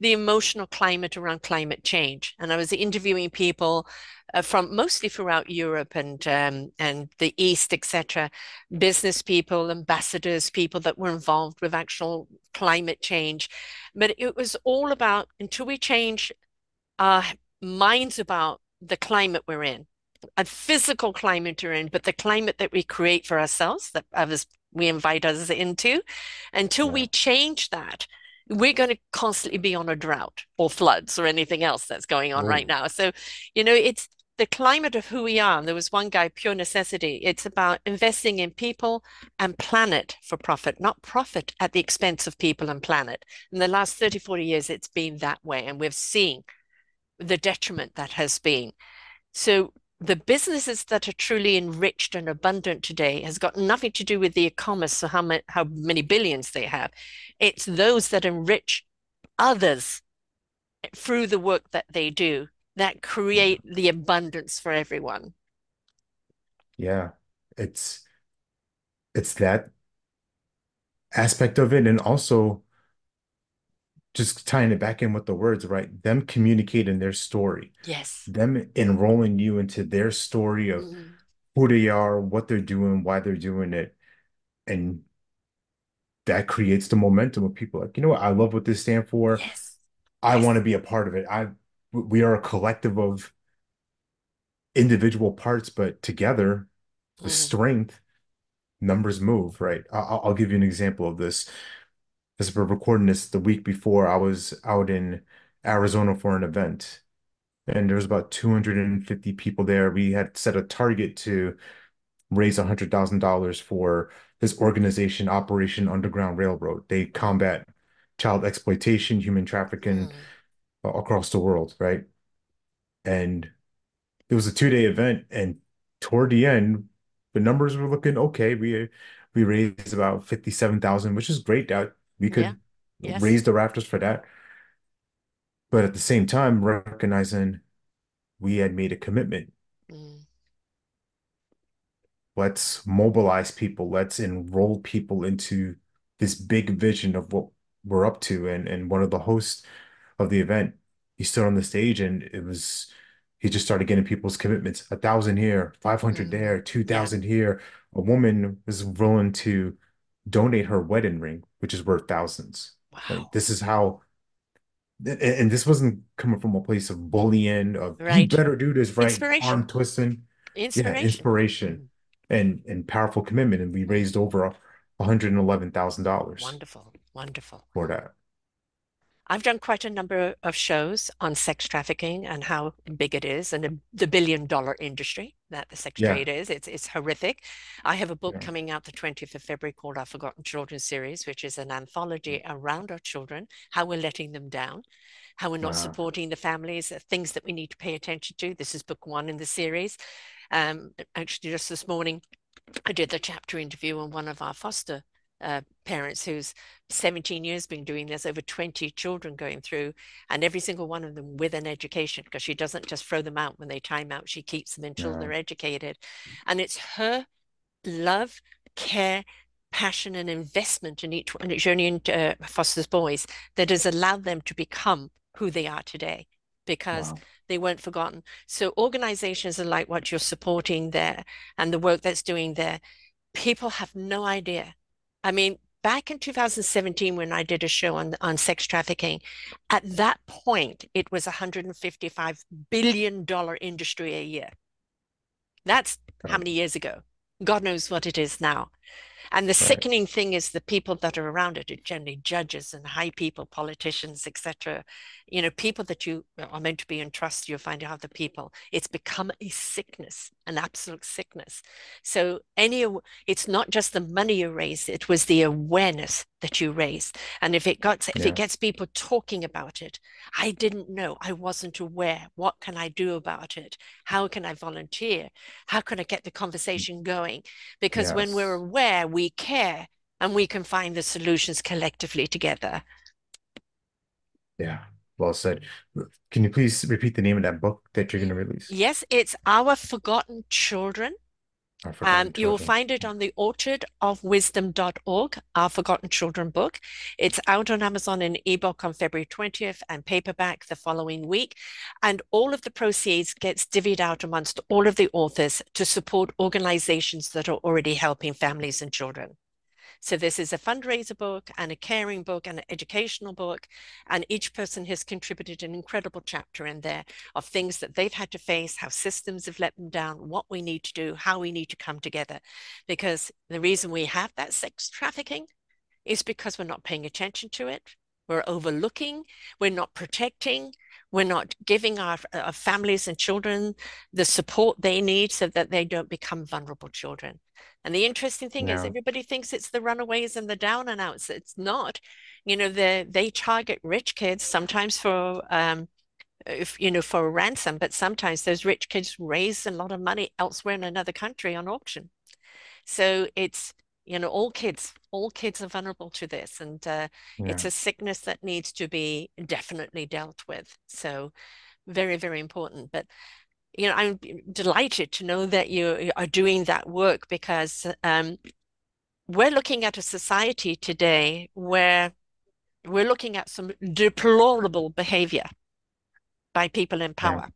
the emotional climate around climate change. And I was interviewing people uh, from mostly throughout Europe and um, and the East, etc., business people, ambassadors, people that were involved with actual climate change. But it was all about until we change our minds about the climate we're in a physical climate we're in, but the climate that we create for ourselves, that others we invite others into, until Yeah. we change that, we're going to constantly be on a drought or floods or anything else that's going on right Oh, now. So, you know, it's the climate of who we are. And there was one guy, Pure Necessity. It's about investing in people and planet for profit, not profit at the expense of people and planet. In the last 30, 40 years, it's been that way. And we've seen the detriment that has been. So the businesses that are truly enriched and abundant today has got nothing to do with the e-commerce or how many, how many billions they have. It's those that enrich others through the work that they do that create mm-hmm. the abundance for everyone. Yeah. It's it's that aspect of it and also just tying it back in with the words, right? Them communicating their story, Yes. them enrolling you into their story of Mm. who they are, what they're doing, why they're doing it. And that creates the momentum of people like, you know what, I love what this stands for. Yes. I Yes. want to be a part of it. I we are a collective of individual parts, but together with Mm. strength, numbers move, right? I'll, I'll give you an example of this. As we're recording this the week before, I was out in Arizona for an event, and there was about 250 people there. We had set a target to raise $100,000 for this organization, Operation Underground Railroad. They combat child exploitation, human trafficking Mm. across the world, right? And it was a two-day event, and toward the end, the numbers were looking okay. We we raised about 57,000, which is great that we Yeah. could Yes. raise the rafters for that. But at the same time, recognizing we had made a commitment. Mm. Let's mobilize people. Let's enroll people into this big vision of what we're up to. And and one of the hosts of the event, he stood on the stage and it was he just started getting people's commitments. A thousand here, 500 Mm. there, two thousand Yeah. here. A woman was willing to donate her wedding ring, which is worth thousands. Like Wow. this is how and, this wasn't coming from a place of bullying, of you better do this right, arm twisting Inspiration. Yeah, Inspiration. and and powerful commitment. And we raised over $111,000 Wonderful. Wonderful. for that. I've done quite a number of shows on sex trafficking and how big it is and the, billion dollar industry that the sex Yeah, trade is. It's it's horrific. I have a book yeah. coming out the 20th of February called Our Forgotten Children series, which is an anthology around our children, how we're letting them down, how we're not Wow. supporting the families, uh, things that we need to pay attention to. This is book one in the series. Um, actually, just this morning, I did the chapter interview on one of our foster uh, parents who's 17 years been doing this, over 20 children going through, and every single one of them with an education because she doesn't just throw them out when they time out, she keeps them until Yeah, they're educated. And it's her love, care, passion, and investment in each one, it's only in uh, Foster's boys that has allowed them to become who they are today because wow. they weren't forgotten. So organizations are like what you're supporting there and the work that's doing there, people have no idea. I mean, back in 2017 when I did a show on on sex trafficking, at that point it was a 155 billion dollar industry a year. That's how many years ago? God knows what it is now. And the right. sickening thing is the people that are around it are generally judges and high people, politicians, etc. You know, people that you uh, are meant to be in trust, you find out the people. It's become a sickness, an absolute sickness. So any, it's not just the money you raise, it was the awareness that you raise And if it gets if it gets people talking about it, I didn't know, I wasn't aware. What can I do about it? How can I volunteer? How can I get the mm. conversation going? Because when we're aware, we care and we can find the solutions collectively together. Yeah. well said. Can you please repeat the name of that book that you're going to release? Yes, it's Our Forgotten Children. Um, you will find it on the orchardofwisdom.org, Our Forgotten Children book. It's out on Amazon in ebook on February 20th and paperback the following week. And all of the proceeds gets divvied out amongst all of the authors to support organizations that are already helping families and children. So this is a fundraiser book and a caring book and an educational book. And each person has contributed an incredible chapter in there of things that they've had to face, how systems have let them down, what we need to do, how we need to come together. Because the reason we have that sex trafficking is because we're not paying attention to it. We're overlooking, we're not protecting, we're not giving our, our families and children the support they need so that they don't become vulnerable children. And the interesting thing is, everybody thinks it's the runaways and the down and outs. It's not. You know, they they target rich kids sometimes for um, if you know for a ransom, but sometimes those rich kids raise a lot of money elsewhere in another country on auction. So it's you know all kids, all kids are vulnerable to this, and uh, it's a sickness that needs to be definitely dealt with. So very, very important. But you know, I'm delighted to know that you are doing that work because um, we're looking at a society today where we're looking at some deplorable behavior by people in Yeah. power,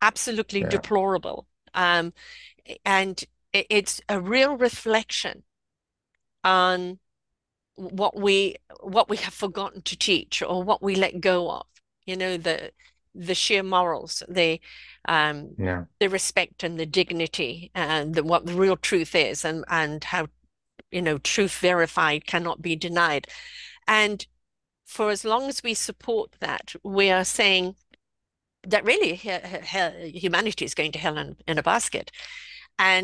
absolutely Yeah. deplorable. Um, and it's a real reflection on what we what we have forgotten to teach or what we let go of. You know, the the sheer morals, the um, Yeah. the respect and the dignity and the, what the real truth is and and how you know truth verified cannot be denied and for as long as we support that we are saying that really he- he- humanity is going to hell in, in a basket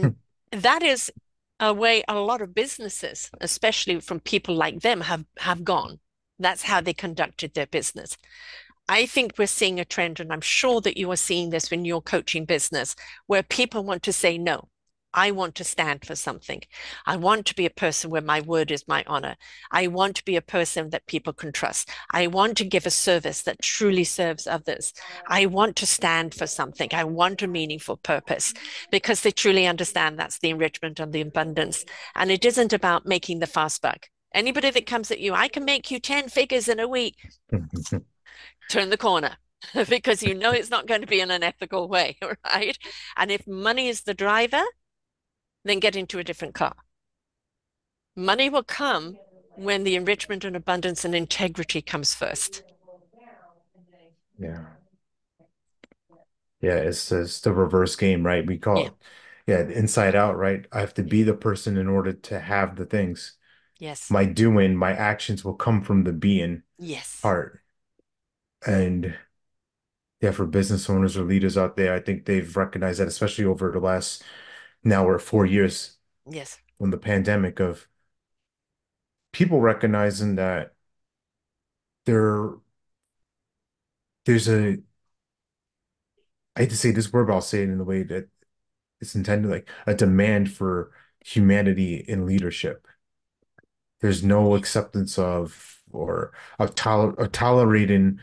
Hmm. and that is a way a lot of businesses especially from people like them have have gone that's how they conducted their business I think we're seeing a trend, and I'm sure that you are seeing this in your coaching business, where people want to say, no, I want to stand for something. I want to be a person where my word is my honor. I want to be a person that people can trust. I want to give a service that truly serves others. I want to stand for something. I want a meaningful purpose because they truly understand that's the enrichment and the abundance. And it isn't about making the fast buck. Anybody that comes at you, I can make you 10 figures in a week *laughs* turn the corner *laughs* because you know it's not going to be in an ethical way, *laughs* right? And if money is the driver, then get into a different car. Money will come when the enrichment and abundance and integrity comes first. Yeah. Yeah. It's, it's the reverse game, right? We call Yeah. it, yeah, inside out, right? I have to be the person in order to have the things. Yes. My doing, my actions will come from the being Yes. part. And yeah, for business owners or leaders out there, I think they've recognized that, especially over the last now we're four years Yes. from the pandemic of people recognizing that there there's a I hate to say this word, but I'll say it in the way that it's intended, like a demand for humanity in leadership. There's no acceptance of or of, toler of tolerating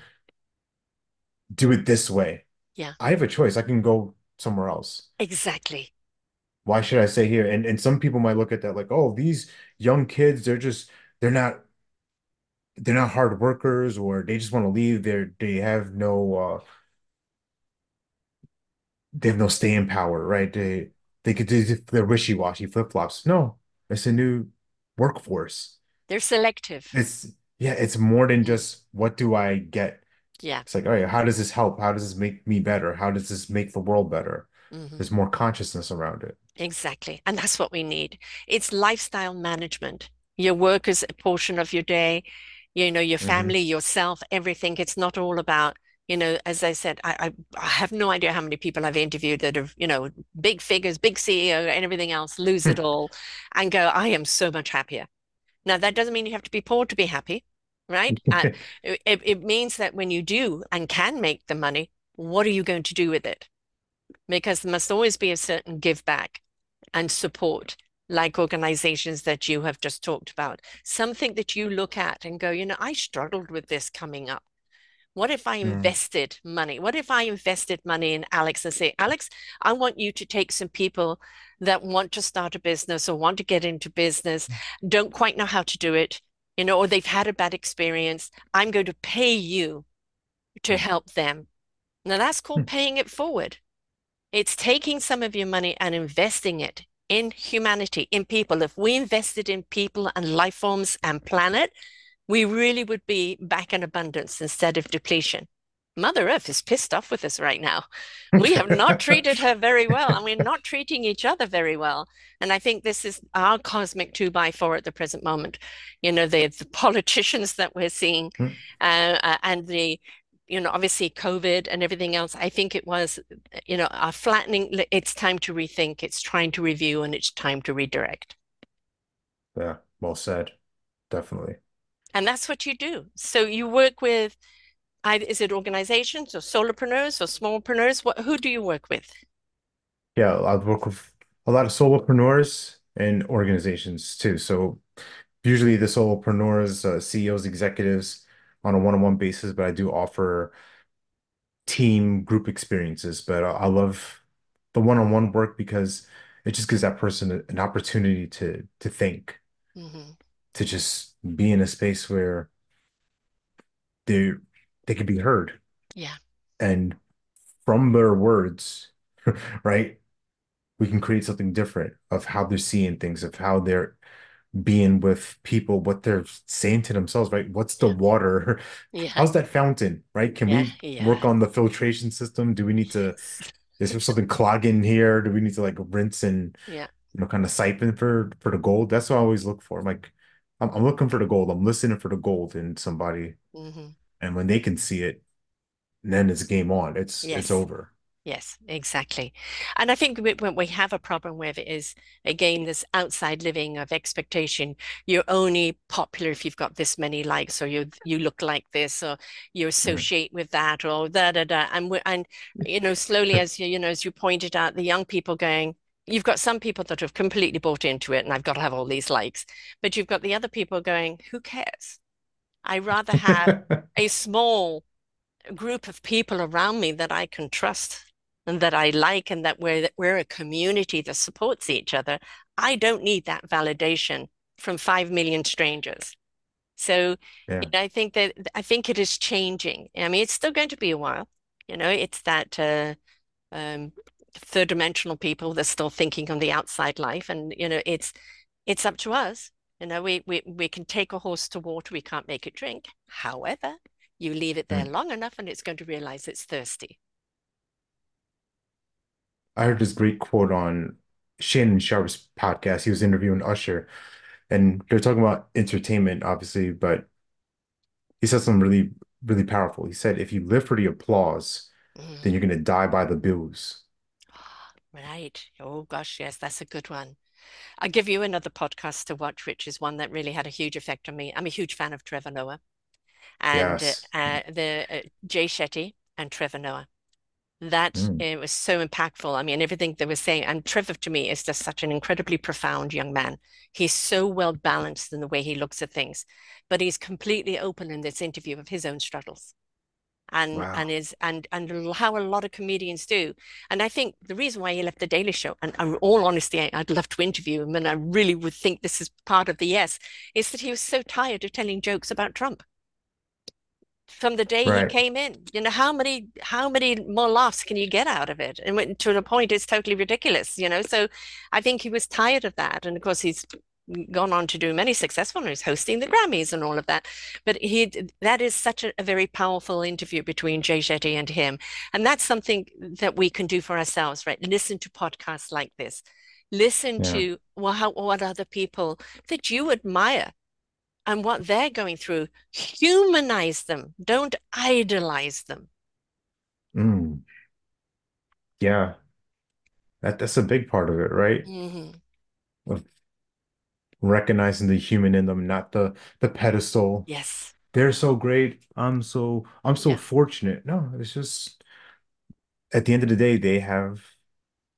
do it this way. Yeah. I have a choice. I can go somewhere else. Exactly. Why should I stay here? And and some people might look at that like, oh, these young kids, they're just they're not they're not hard workers or they just want to leave. They're they have no uh they have no staying power, right? They they could do they're wishy-washy flip-flops. No, it's a new workforce. They're selective. It's yeah, it's more than just what do I get? Yeah. It's like, all right, how does this help? How does this make me better? How does this make the world better? hmm There's more consciousness around it. Exactly. And that's what we need. It's lifestyle management. Your work is a portion of your day, you know, your hmm family, yourself, everything. It's not all about, you know, as I said, I, I, I have no idea how many people I've interviewed that have, you know, big figures, big CEO and everything else, lose it all and go, I am so much happier. Now, that doesn't mean you have to be poor to be happy, right? *laughs* And it, it means that when you do and can make the money, what are you going to do with it? Because there must always be a certain give back and support, like organizations that you have just talked about. Something that you look at and go, you know, I struggled with this coming up. What if I Mm. invested money? What if I invested money in Alex and say, Alex, I want you to take some people that want to start a business or want to get into business, don't quite know how to do it, you know, or they've had a bad experience. I'm going to pay you to mm. help them. Now that's called hmm. paying it forward. It's taking some of your money and investing it in humanity, in people. If we invested in people and life forms and planet, we really would be back in abundance instead of depletion. Mother Earth is pissed off with us right now. We have not treated her *laughs* very well, and we're not treating each other very well. And I think this is our cosmic two by four at the present moment. You know, the, the politicians that we're seeing, uh, uh, and the you know, obviously COVID and everything else, I think it was, you know, a flattening. It's time to rethink, it's trying to review, and it's time to redirect. Yeah, well said. Definitely. And that's what you do. So you work with, is it organizations or solopreneurs or smallpreneurs? What, who do you work with? Yeah, I work with a lot of solopreneurs and organizations too. So usually the solopreneurs, uh, CEOs, executives on a one-on-one basis, but I do offer team group experiences. But I, I love the one-on-one work because it just gives that person an opportunity to to think, hmm to just be in a space where they they can be heard. Yeah. And from their words, *laughs* right, we can create something different of how they're seeing things, of how they're being with people, what they're saying to themselves, right? What's the Yeah. water? Yeah. *laughs* How's that fountain, right? Can Yeah. we work on the filtration system? Do we need to, is there something clogging here? Do we need to like rinse and, Yeah. you know, kind of siphon for for the gold? That's what I always look for. I'm like, I'm, I'm looking for the gold. I'm listening for the gold in somebody. hmm And when they can see it, then it's game on. It's it's over. Yes, exactly. And I think what we have a problem with is, again, this outside living of expectation. You're only popular if you've got this many likes, or you you look like this, or you Mm. associate with that, or da da da. And we, and you know, slowly as you you know, as you pointed out, the young people going, you've got some people that have completely bought into it, and I've got to have all these likes. But you've got the other people going, who cares? I rather have *laughs* a small group of people around me that I can trust and that I like and that we're we're a community that supports each other. I don't need that validation from five million strangers. So, you Yeah. know, I think that I think it is changing. I mean, it's still going to be a while. You know, it's that uh, um, third dimensional people that's still thinking on the outside life, and you know, it's it's up to us. You know, we we we can take a horse to water, we can't make it drink. However, you leave it there Mm. long enough, and it's going to realize it's thirsty. I heard this great quote on Shannon Sharpe's podcast. He was interviewing Usher, and they're talking about entertainment, obviously, but he said something really, really powerful. He said, if you live for the applause, then Mhm. you're gonna die by the booze. *gasps* Right. Oh gosh, yes, that's a good one. I'll give you another podcast to watch, which is one that really had a huge effect on me. I'm a huge fan of Trevor Noah and uh, Yes. uh, the uh, Jay Shetty and Trevor Noah. That Mm, it was so impactful. I mean, everything they were saying, and Trevor to me is just such an incredibly profound young man. He's so well balanced in the way he looks at things, but he's completely open in this interview of his own struggles. And and is and and how a lot of comedians do. And I think the reason why he left the Daily Show, and in all honesty, I'd love to interview him, and I really would think this is part of the yes, is that he was so tired of telling jokes about Trump from the day he came in. You know, how many how many more laughs can you get out of it? And to the point it's totally ridiculous, you know. So I think he was tired of that. And of course he's gone on to do many successful he's hosting the Grammys and all of that. But he that is such a, a very powerful interview between Jay Shetty and him. And that's something that we can do for ourselves, right? Listen to podcasts like this. Listen Yeah. to well, how, what other people that you admire and what they're going through. Humanize them. Don't idolize them. Mm, yeah. That that's a big part of it, right? hmm Of recognizing the human in them, not the the pedestal. Yes. They're so great. I'm so I'm so Yeah. fortunate. No, it's just at the end of the day, they have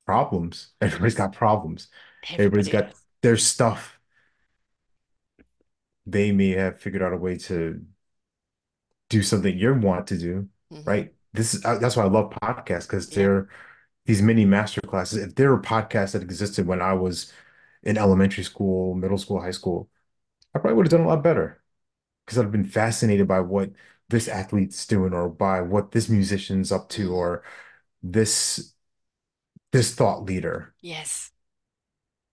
problems. *laughs* Everybody's got problems. Everybody's Everybody got does. their stuff. They may have figured out a way to do something you want to do, hmm right? This is uh, that's why I love podcasts because Yeah. they're these mini master classes. If there were podcasts that existed when I was in elementary school, middle school, high school, I probably would have done a lot better because I've been fascinated by what this athlete's doing or by what this musician's up to or this this thought leader. Yes.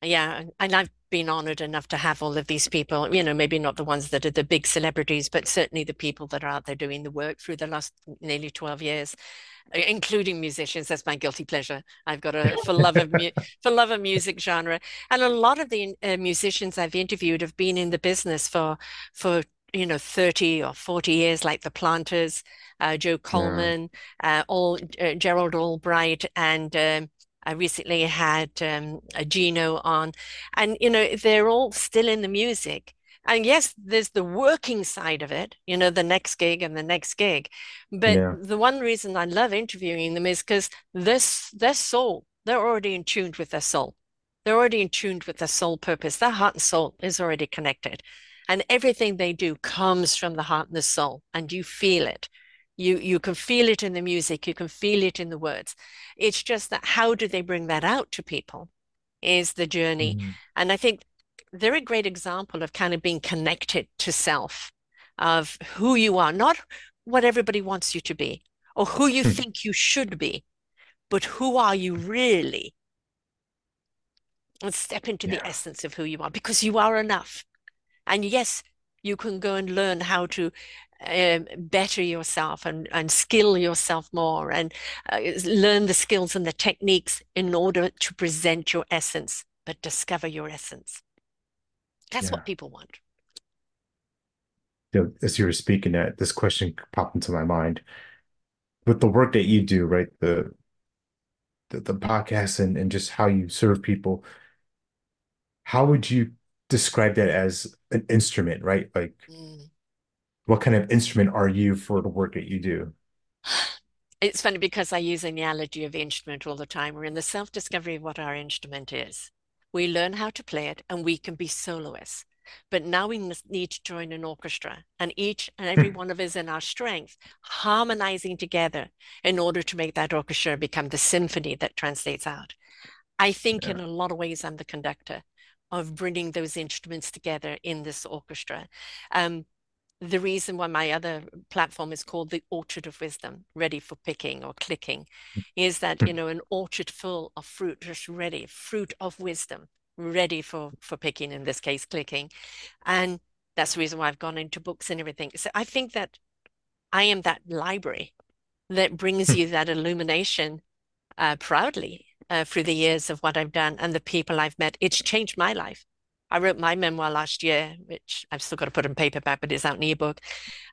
Yeah, and I've been honored enough to have all of these people, you know, maybe not the ones that are the big celebrities, but certainly the people that are out there doing the work through the last nearly 12 years, including musicians. That's my guilty pleasure. I've got a *laughs* for love of mu for love of music genre. And a lot of the uh, musicians I've interviewed have been in the business for for you know 30 or 40 years, like the Platters, uh, Joe Yeah, Coleman, uh, all uh, Gerald Albright, and um, I recently had um, a Gino on, and you know, they're all still in the music. And yes, there's the working side of it, you know, the next gig and the next gig. But yeah, the one reason I love interviewing them is because this their soul, they're already in tune with their soul. They're already in tune with their soul purpose. Their heart and soul is already connected. And everything they do comes from the heart and the soul, and you feel it. You you can feel it in the music, you can feel it in the words. It's just that how do they bring that out to people is the journey. Mm. And I think they're a great example of kind of being connected to self, of who you are, not what everybody wants you to be or who you think you should be, but who are you really? And step into the essence of who you are because you are enough. And yes, you can go and learn how to um, better yourself and, and skill yourself more and uh, learn the skills and the techniques in order to present your essence, but discover your essence. That's yeah. what people want. You know, as you were speaking, that this question popped into my mind. With the work that you do, right? The the, the podcast and, and just how you serve people, how would you describe that as an instrument, right? Like, Mm. What kind of instrument are you for the work that you do? It's funny because I use an analogy of instrument all the time. We're in the self-discovery of what our instrument is. We learn how to play it and we can be soloists. But now we need to join an orchestra and each and every *laughs* one of us in our strength harmonizing together in order to make that orchestra become the symphony that translates out. I think Yeah. in a lot of ways I'm the conductor of bringing those instruments together in this orchestra. Um, the reason why my other platform is called the Orchard of Wisdom, ready for picking or clicking, is that, you know, an orchard full of fruit, just ready, fruit of wisdom, ready for for picking, in this case, clicking. And that's the reason why I've gone into books and everything. So I think that I am that library that brings you that illumination uh, proudly uh, through the years of what I've done and the people I've met. It's changed my life. I wrote my memoir last year, which I've still got to put in paperback, but it's out in ebook.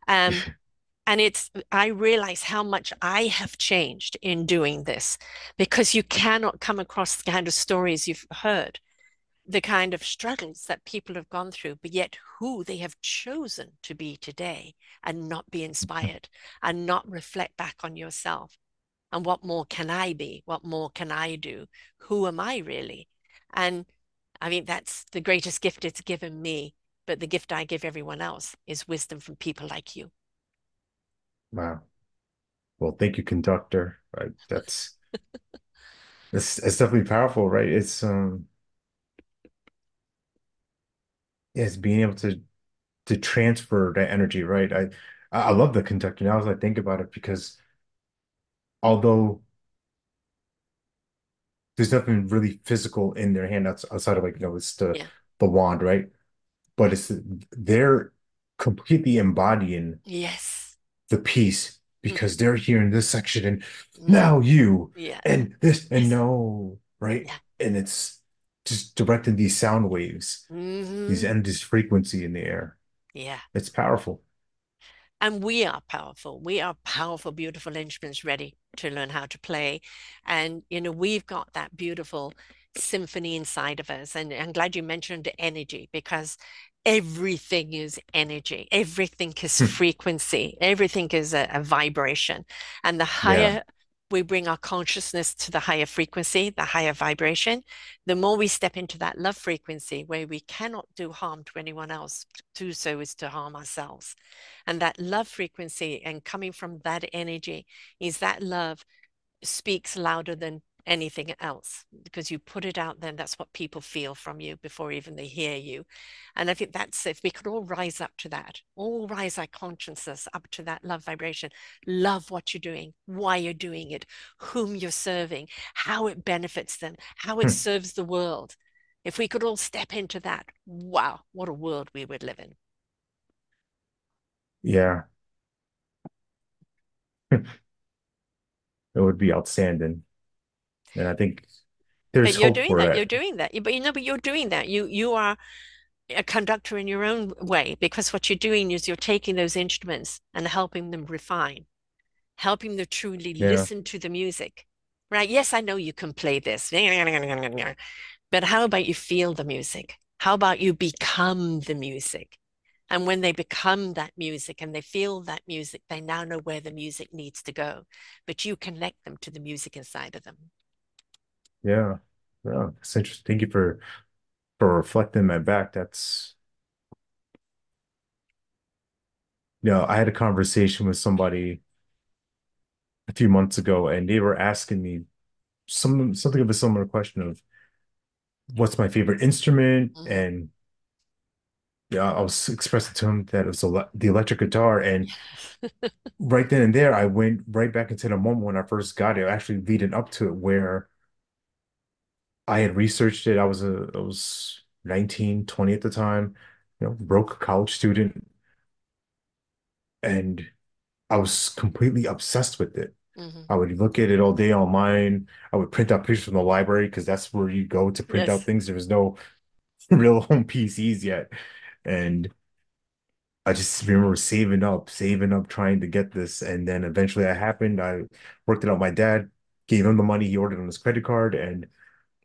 Um, *laughs* and it's, I realize how much I have changed in doing this because you cannot come across the kind of stories you've heard, the kind of struggles that people have gone through, but yet who they have chosen to be today and not be inspired *laughs* and not reflect back on yourself and what more can I be? What more can I do? Who am I really? And I mean, that's the greatest gift it's given me. But the gift I give everyone else is wisdom from people like you. Wow. Well, thank you, conductor. Right. That's *laughs* that's that's definitely powerful, right? It's um yeah, it's being able to to transfer that energy, right? I I love the conductor now as I think about it because although there's nothing really physical in their hand outside of like, you know, it's the Yeah. the wand, right? But it's they're completely embodying Yes. the piece because hmm they're here in this section and now you Yeah. and this and Yes. no, right? Yeah. And it's just directing these sound waves, these hmm and this frequency in the air. Yeah. It's powerful. And we are powerful. We are powerful, beautiful instruments ready to learn how to play. And, you know, we've got that beautiful symphony inside of us. And I'm glad you mentioned energy because everything is energy, everything is *laughs* frequency, everything is a, a vibration. And the Yeah. We bring our consciousness to the higher frequency, the higher vibration, the more we step into that love frequency where we cannot do harm to anyone else, to do so is to harm ourselves. And that love frequency and coming from that energy is that love speaks louder than anything else because you put it out there that's what people feel from you before even they hear you. And i think that's if we could all rise up to that all rise our consciousness up to that love vibration. Love what you're doing why you're doing it whom you're serving how it benefits them how it Hmm. serves the world. If we could all step into that wow what a world we would live in. Yeah, *laughs* it would be outstanding. And I think there's but you're hope doing for that that. you're doing that but you know but you're doing that you you are a conductor in your own way because what you're doing is you're taking those instruments and helping them refine, helping them truly Yeah, listen to the music. Right? Yes, I know you can play this, *laughs* but how about you feel the music? How about you become the music? And when they become that music and they feel that music, they now know where the music needs to go. But you connect them to the music inside of them. Yeah, yeah. It's interesting. Thank you for for reflecting that back. That's, you know, I had a conversation with somebody a few months ago, and they were asking me some something of a similar question of what's my favorite instrument, Mhm. and yeah, I was expressing to him that it was ele the electric guitar, and *laughs* right then and there, I went right back into the moment when I first got it, actually leading up to it, where I had researched it. I was a I was 19, 20 at the time, you know, broke college student, and I was completely obsessed with it. Mhm. I would look at it all day online. I would print out pictures from the library because that's where you go to print out things. There was no *laughs* real home PCs yet. And I just remember saving up, saving up, trying to get this. And then eventually it happened. I worked it out. My dad gave him the money he ordered on his credit card and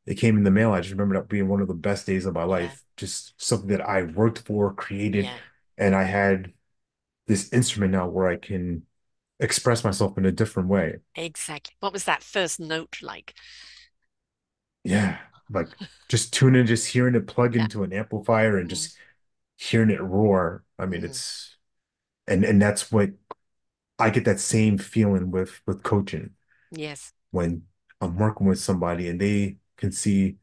it came in the mail. I just remember that being one of the best days of my Yeah. life. Just something that I worked for, created, Yeah. and I had this instrument now where I can express myself in a different way. Exactly. What was that first note like? Yeah, like just tuning, just hearing it plug Yeah. into an amplifier and Mm, just hearing it roar. I mean, mhm. it's and and that's what I get that same feeling with with coaching Yes. when I'm working with somebody and they can see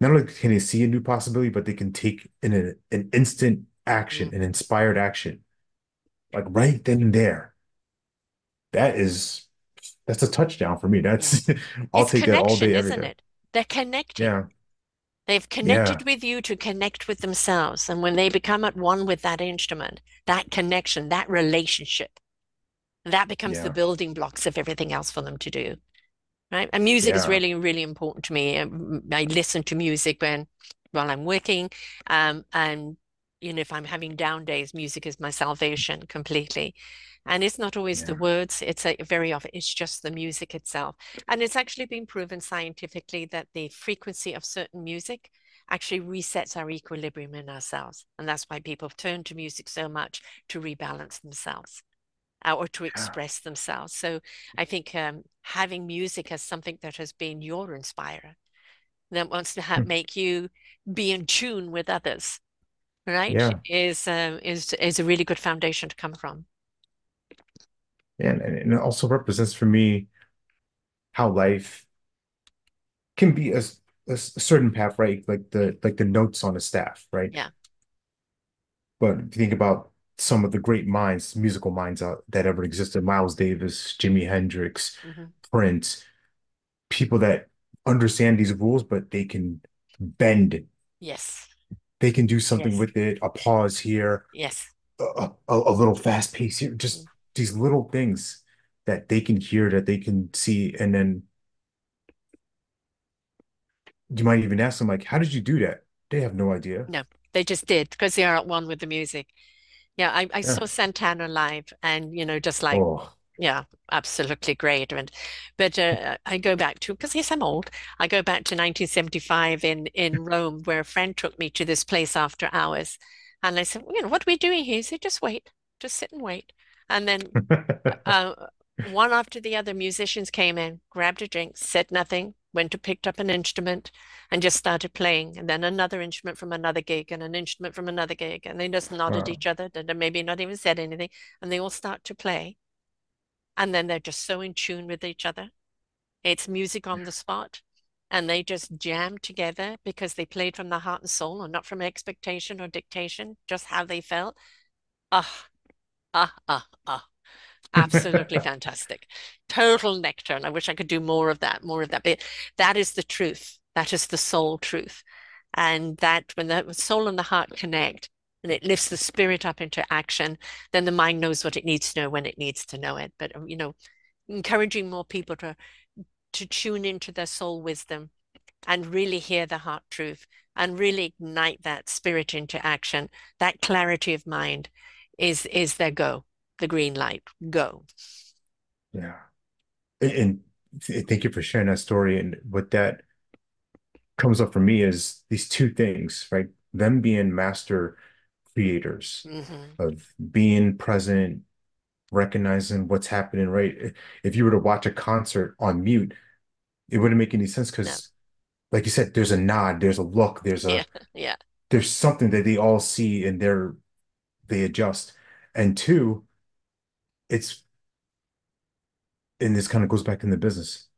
not only can they see a new possibility, but they can take in an, an instant action, Mm, an inspired action, like right then and there. That is that's a touchdown for me. yeah. That's *laughs* I'll It's take that all day, every isn't day. it? They're connecting. Yeah, They've yeah, connected with you to connect with themselves. And when they become at one with that instrument, that connection, that relationship, that becomes the building blocks of everything else for them to do. Right? And music is really, really important to me. I listen to music when while I'm working, um, and you know, if I'm having down days, music is my salvation completely. And it's not always the words, it's a, very often it's just the music itself. And it's actually been proven scientifically that the frequency of certain music actually resets our equilibrium in ourselves. And that's why people turn to music so much to rebalance themselves uh, or to yeah. express themselves. So I think um, having music as something that has been your inspirer, that wants to ha Hmm. make you be in tune with others, right? Yeah. Is um, is is a really good foundation to come from. And, and it also represents for me how life can be a, a certain path, right? Like the like the notes on a staff, right? Yeah. But if you think about some of the great minds, musical minds out that ever existed, Miles Davis, Jimi Hendrix, hmm Prince, people that understand these rules, but they can bend. it. Yes. They can do something Yes. with it, a pause here, Yes. a, a, a little fast pace here, just these little things that they can hear, that they can see, and then you might even ask them like, "How did you do that?" They have no idea. No, they just did because they are at one with the music. Yeah, I, I Yeah. saw Santana live and you know, just like Oh, Yeah, absolutely great. And but uh, *laughs* I go back to because yes, I'm old. I go back to 1975 in in Rome, where a friend took me to this place after hours, and I said, you know, what are we doing here? He said, just wait, just sit and wait. And then *laughs* uh, one after the other, musicians came in, grabbed a drink, said nothing, went to picked up an instrument and just started playing. And then another instrument from another gig and an instrument from another gig. And they just nodded at Wow. each other, and maybe not even said anything. And they all start to play. And then they're just so in tune with each other. It's music on the spot. And they just jam together because they played from the heart and soul and not from expectation or dictation, just how they felt. Ah, ah, ah, ah. Absolutely *laughs* fantastic. Total nectar. And I wish I could do more of that, more of that. But that is the truth. That is the soul truth. And that when the soul and the heart connect and it lifts the spirit up into action, then the mind knows what it needs to know when it needs to know it. But, um, you know, encouraging more people to to tune into their soul wisdom and really hear the heart truth and really ignite that spirit into action, that clarity of mind is is their go, the green light, go. Yeah. And, and thank you for sharing that story. And what that comes up for me is these two things, right? Them being master creators hmm of being present, recognizing what's happening, right? If you were to watch a concert on mute, it wouldn't make any sense No. because, like you said, there's a nod, there's a look, there's Yeah. a Yeah. there's something that they all see and they're they adjust. And two, it's and this kind of goes back in the business.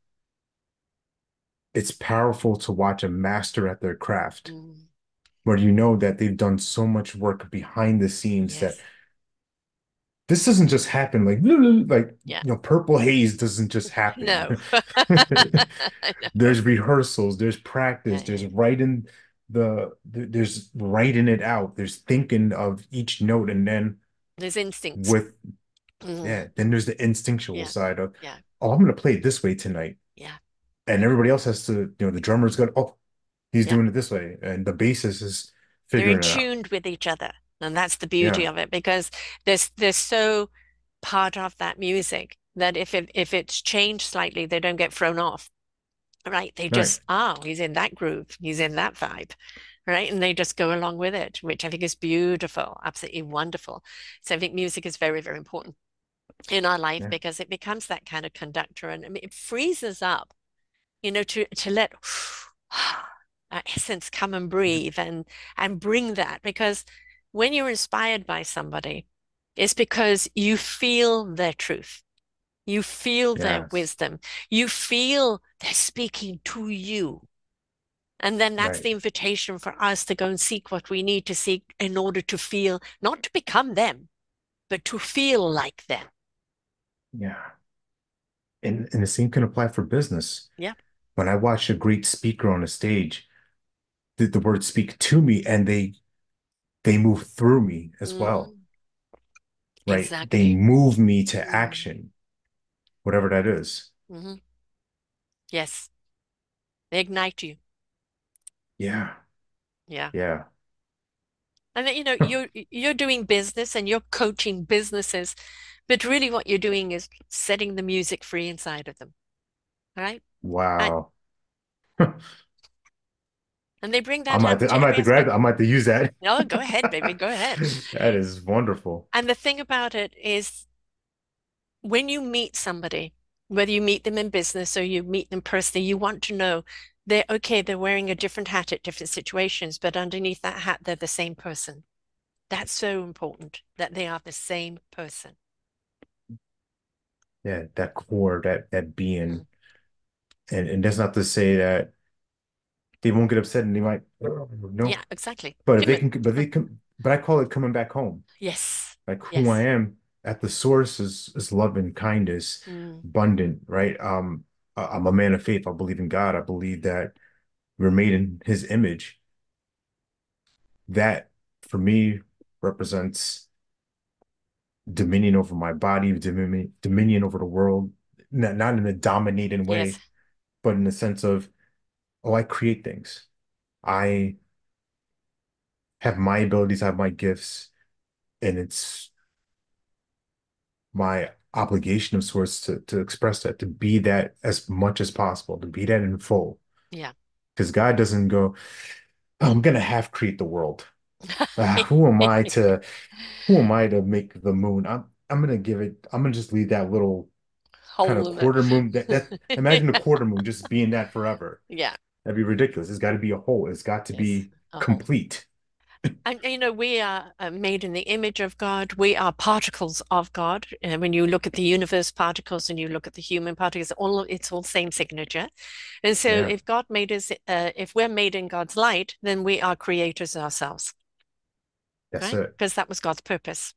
It's powerful to watch a master at their craft Mm. where you know that they've done so much work behind the scenes that this doesn't just happen like *laughs* like Yeah. you know purple haze doesn't just happen. No. *laughs* *laughs* There's rehearsals, there's practice, yeah. there's writing the there's writing it out, there's thinking of each note and then There's instinct with hmm yeah, then there's the instinctual Yeah. side of Yeah. oh, I'm gonna play it this way tonight. Yeah. And everybody else has to, you know, the drummer's going, oh, he's Yeah. doing it this way. And the bassist is They're in figuring it out. tuned with each other. And that's the beauty of it because there's they're so part of that music that if it if it's changed slightly, they don't get thrown off. Right? They right. just, oh, he's in that groove, he's in that vibe. Right. And they just go along with it, which I think is beautiful, absolutely wonderful. So I think music is very, very important in our life Yeah. because it becomes that kind of conductor and I mean, it frees us up, you know, to to let *sighs* our essence come and mm-hmm. breathe and and bring that because when you're inspired by somebody, it's because you feel their truth. You feel their wisdom. You feel they're speaking to you. And then that's Right. the invitation for us to go and seek what we need to seek in order to feel, not to become them, but to feel like them. Yeah. And and the same can apply for business. Yeah. When I watch a great speaker on a stage, the, the words speak to me and they they move through me as well, Mm, right? They move me to Mm, action, whatever that is. Mm-hmm. Yes, they ignite you. Yeah. Yeah. Yeah. And then, you know, you're you're doing business and you're coaching businesses, but really what you're doing is setting the music free inside of them, right? And Wow. *laughs* and they bring that. I that might to, I might have to grab it. I might have to use that. No, go ahead, baby, go ahead. *laughs* That is wonderful. And the thing about it is when you meet somebody, whether you meet them in business or you meet them personally, you want to know they're okay, they're wearing a different hat at different situations, but underneath that hat, they're the same person. That's so important that they are the same person. Yeah, that core, that that Mm. being. And and that's not to say that they won't get upset and they might no. Yeah, exactly. But if they can but they can but I call it coming back home. yes, Like who I am at the source is is love and kindness, Mm. abundant, right? Um I'm a man of faith. I believe in God. I believe that we're made in his image. That for me represents dominion over my body, dominion dominion over the world, not, not in a dominating Yes. way, but in the sense of, oh, I create things. I have my abilities, I have my gifts, and it's my obligation of sorts to to express that, to be that as much as possible, to be that in full. Yeah. Because God doesn't go, oh, I'm gonna half create the world. Uh, *laughs* who am I to who am I to make the moon? I'm I'm gonna give it, I'm gonna just leave that little. kind of Whole, quarter moon. That, that imagine a *laughs* quarter moon just being that forever. yeah, That'd be ridiculous. It's got to be a whole. It's got to yes, be a whole. complete. And you know, we are uh, made in the image of God. We are particles of God. And when you look at the universe particles and you look at the human particles, all it's all same signature. And so, Yeah, if God made us, uh, if we're made in God's light, then we are creators ourselves, that's right? it. Because that was God's purpose.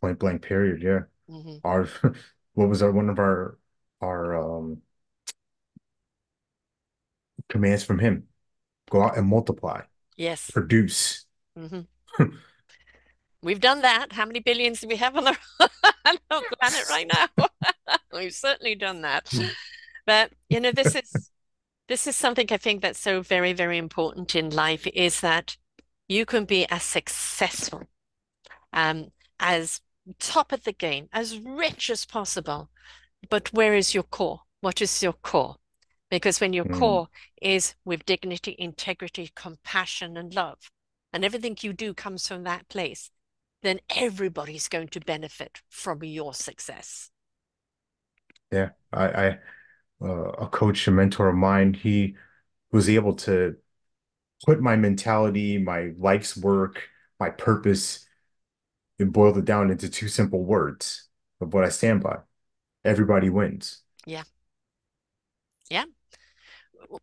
Point blank. Period. Yeah. hmm Our *laughs* what was our one of our our um commands from him? Go out and multiply, Yes. produce. hmm *laughs* We've done that. How many billions do we have on the, *laughs* on the planet right now? We've certainly done that. But you know, this is this is something I think that's so very, very important in life is that you can be as successful, um, as top of the game, as rich as possible. But where is your core? What is your core? Because when your Mm, core is with dignity, integrity, compassion, and love, and everything you do comes from that place, then everybody's going to benefit from your success. yeah. I, I uh, a coach, a mentor of mine, he was able to put my mentality, my life's work, my purpose, and boiled it down into two simple words of what I stand by. Everybody wins. Yeah. Yeah.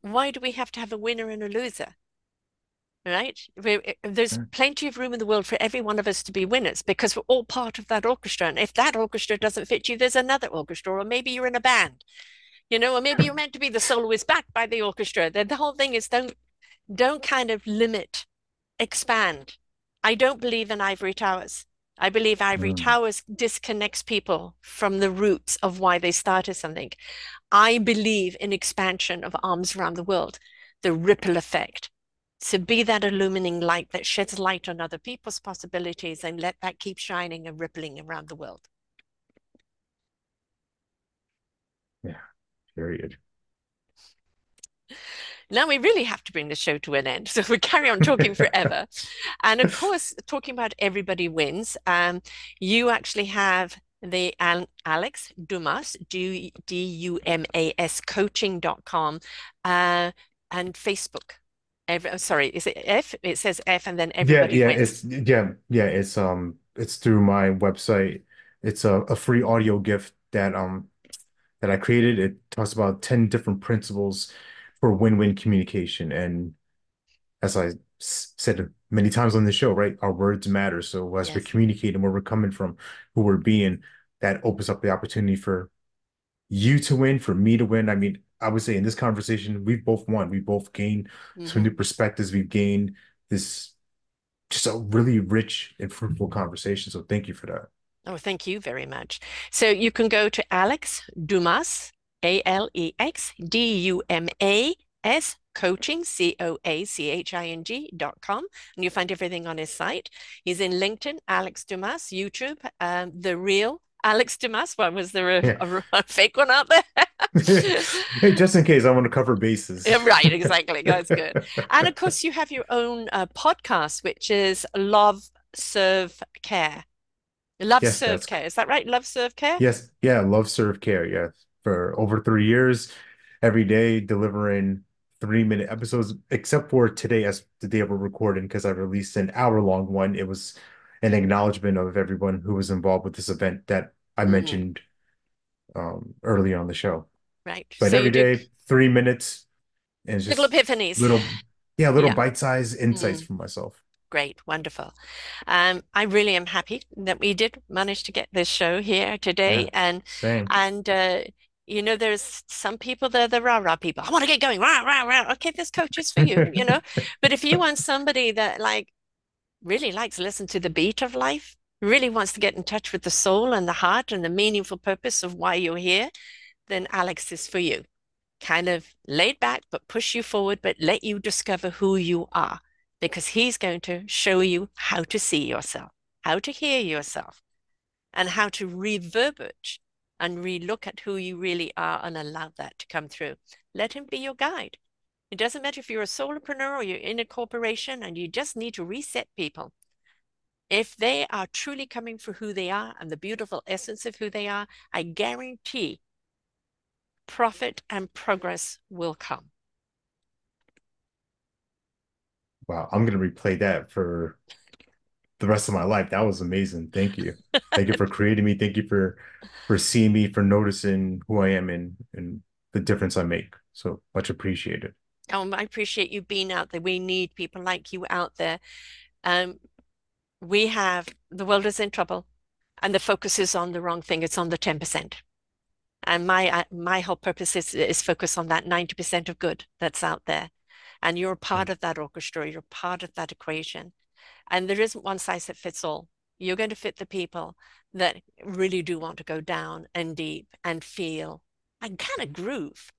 Why do we have to have a winner and a loser? right? We, eh, there's hmm. plenty of room in the world for every one of us to be winners because we're all part of that orchestra. And if that orchestra doesn't fit you, there's another orchestra, or maybe you're in a band, you know, or maybe you're meant to be the soloist backed by the orchestra. The, the whole thing is don't don't kind of limit, expand. I don't believe in ivory towers. I believe ivory Mm, towers disconnects people from the roots of why they started something. I believe in expansion of arms around the world, the ripple effect. To be that illumining light that sheds light on other people's possibilities and let that keep shining and rippling around the world. yeah, period. Now we really have to bring the show to an end. *laughs* So we carry on talking forever. And of course, talking about everybody wins, um, you actually have the Al Alex Dumas, D-U-M-A-S coaching.com, uh, and Facebook. Every, oh, sorry, is it F? It says F and then Yeah, everybody yeah, wins. it's yeah, yeah, it's um it's through my website. It's a, a free audio gift that um that I created. It talks about 10 different principles for win-win communication. And as I s- said many times on the show, right, our words matter. So as we're Yes. communicating where we're coming from, who we're being, that opens up the opportunity for you to win, for me to win. I mean, I would say in this conversation, we've both won. We both gained some hmm new perspectives. We've gained this just a really rich and fruitful conversation. So thank you for that. Oh, thank you very much. So you can go to Alex Dumas, A-L-E-X D-U-M-A-S coaching, C-O-A-C-H-I-N-G dot com, and you'll find everything on his site. He's in LinkedIn, Alex Dumas, YouTube, um, the real Alex Dumas. What was there a, Yeah. a, a fake one out there? *laughs* Hey, just in case I want to cover bases. Right, exactly. That's good. *laughs* And of course, you have your own uh, podcast, which is Love, Serve, Care. Love, Yes, Serve, Care. Is that right? Love, Serve, Care? yes, yeah, love serve care. Yes, for over three years, every day delivering three minute episodes, except for today as the day we're recording, because I released an hour long one. It was an acknowledgement of everyone who was involved with this event that I hmm mentioned um earlier on the show. Right. But So every day, three minutes, and it's little epiphanies. little, yeah, little Yeah. bite-sized insights Mm, from myself. great. Wonderful. Um, I really am happy that we did manage to get this show here today. Yeah, And same. and uh, you know, there's some people, they're the rah-rah people. I want to get going. Rah, rah, rah. Okay, this coach is for you, you know. *laughs* But if you want somebody that like really likes to listen to the beat of life, really wants to get in touch with the soul and the heart and the meaningful purpose of why you're here, then Alex is for you. Kind of laid back, but push you forward, but let you discover who you are because he's going to show you how to see yourself, how to hear yourself, and how to reverberate and relook at who you really are and allow that to come through. Let him be your guide. It doesn't matter if you're a solopreneur or you're in a corporation and you just need to reset people. if they are truly coming for who they are and the beautiful essence of who they are, I guarantee profit and progress will come. Wow, I'm gonna replay that for the rest of my life. That was amazing. Thank you. *laughs* Thank you for creating me. Thank you for for seeing me, for noticing who I am and and the difference I make. So much appreciated. Oh, I appreciate you being out there. We need people like you out there. Um, we have the world is in trouble, and the focus is on the wrong thing. It's on the ten percent. And my uh, my whole purpose is is focus on that ninety percent of good that's out there, and you're part of that orchestra. You're part of that equation, and there isn't one size that fits all. You're going to fit the people that really do want to go down and deep and feel and kind of groove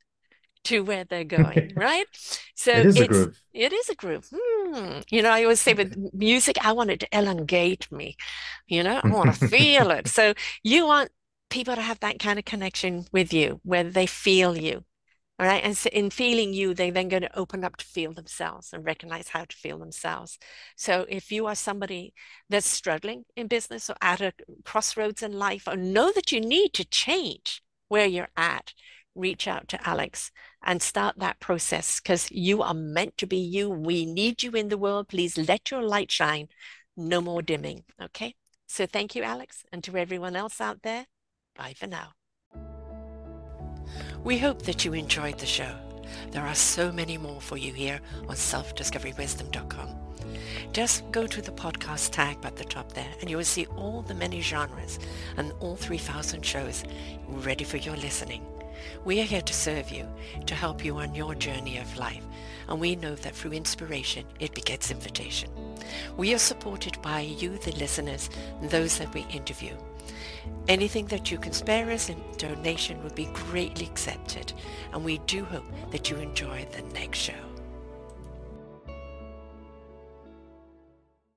to where they're going, *laughs* right? So it is it's, a groove. It is a groove. Hmm. You know, I always say with *laughs* music, I want it to elongate me. You know, I want to feel it. *laughs* So you want people to have that kind of connection with you, where they feel you. All right. And so in feeling you, they're then going to open up to feel themselves and recognize how to feel themselves. So if you are somebody that's struggling in business or at a crossroads in life, or know that you need to change where you're at, reach out to Alex and start that process because you are meant to be you. We need you in the world. Please let your light shine. No more dimming. Okay. So thank you, Alex. And to everyone else out there, bye for now. We hope that you enjoyed the show. There are so many more for you here on selfdiscoverywisdom.com. Just go to the podcast tag at the top there and you will see all the many genres and all 3,000 shows ready for your listening. We are here to serve you, to help you on your journey of life, and we know that through inspiration, it begets invitation. We are supported by you, the listeners, and those that we interview. Anything that you can spare us in donation would be greatly accepted, and we do hope that you enjoy the next show.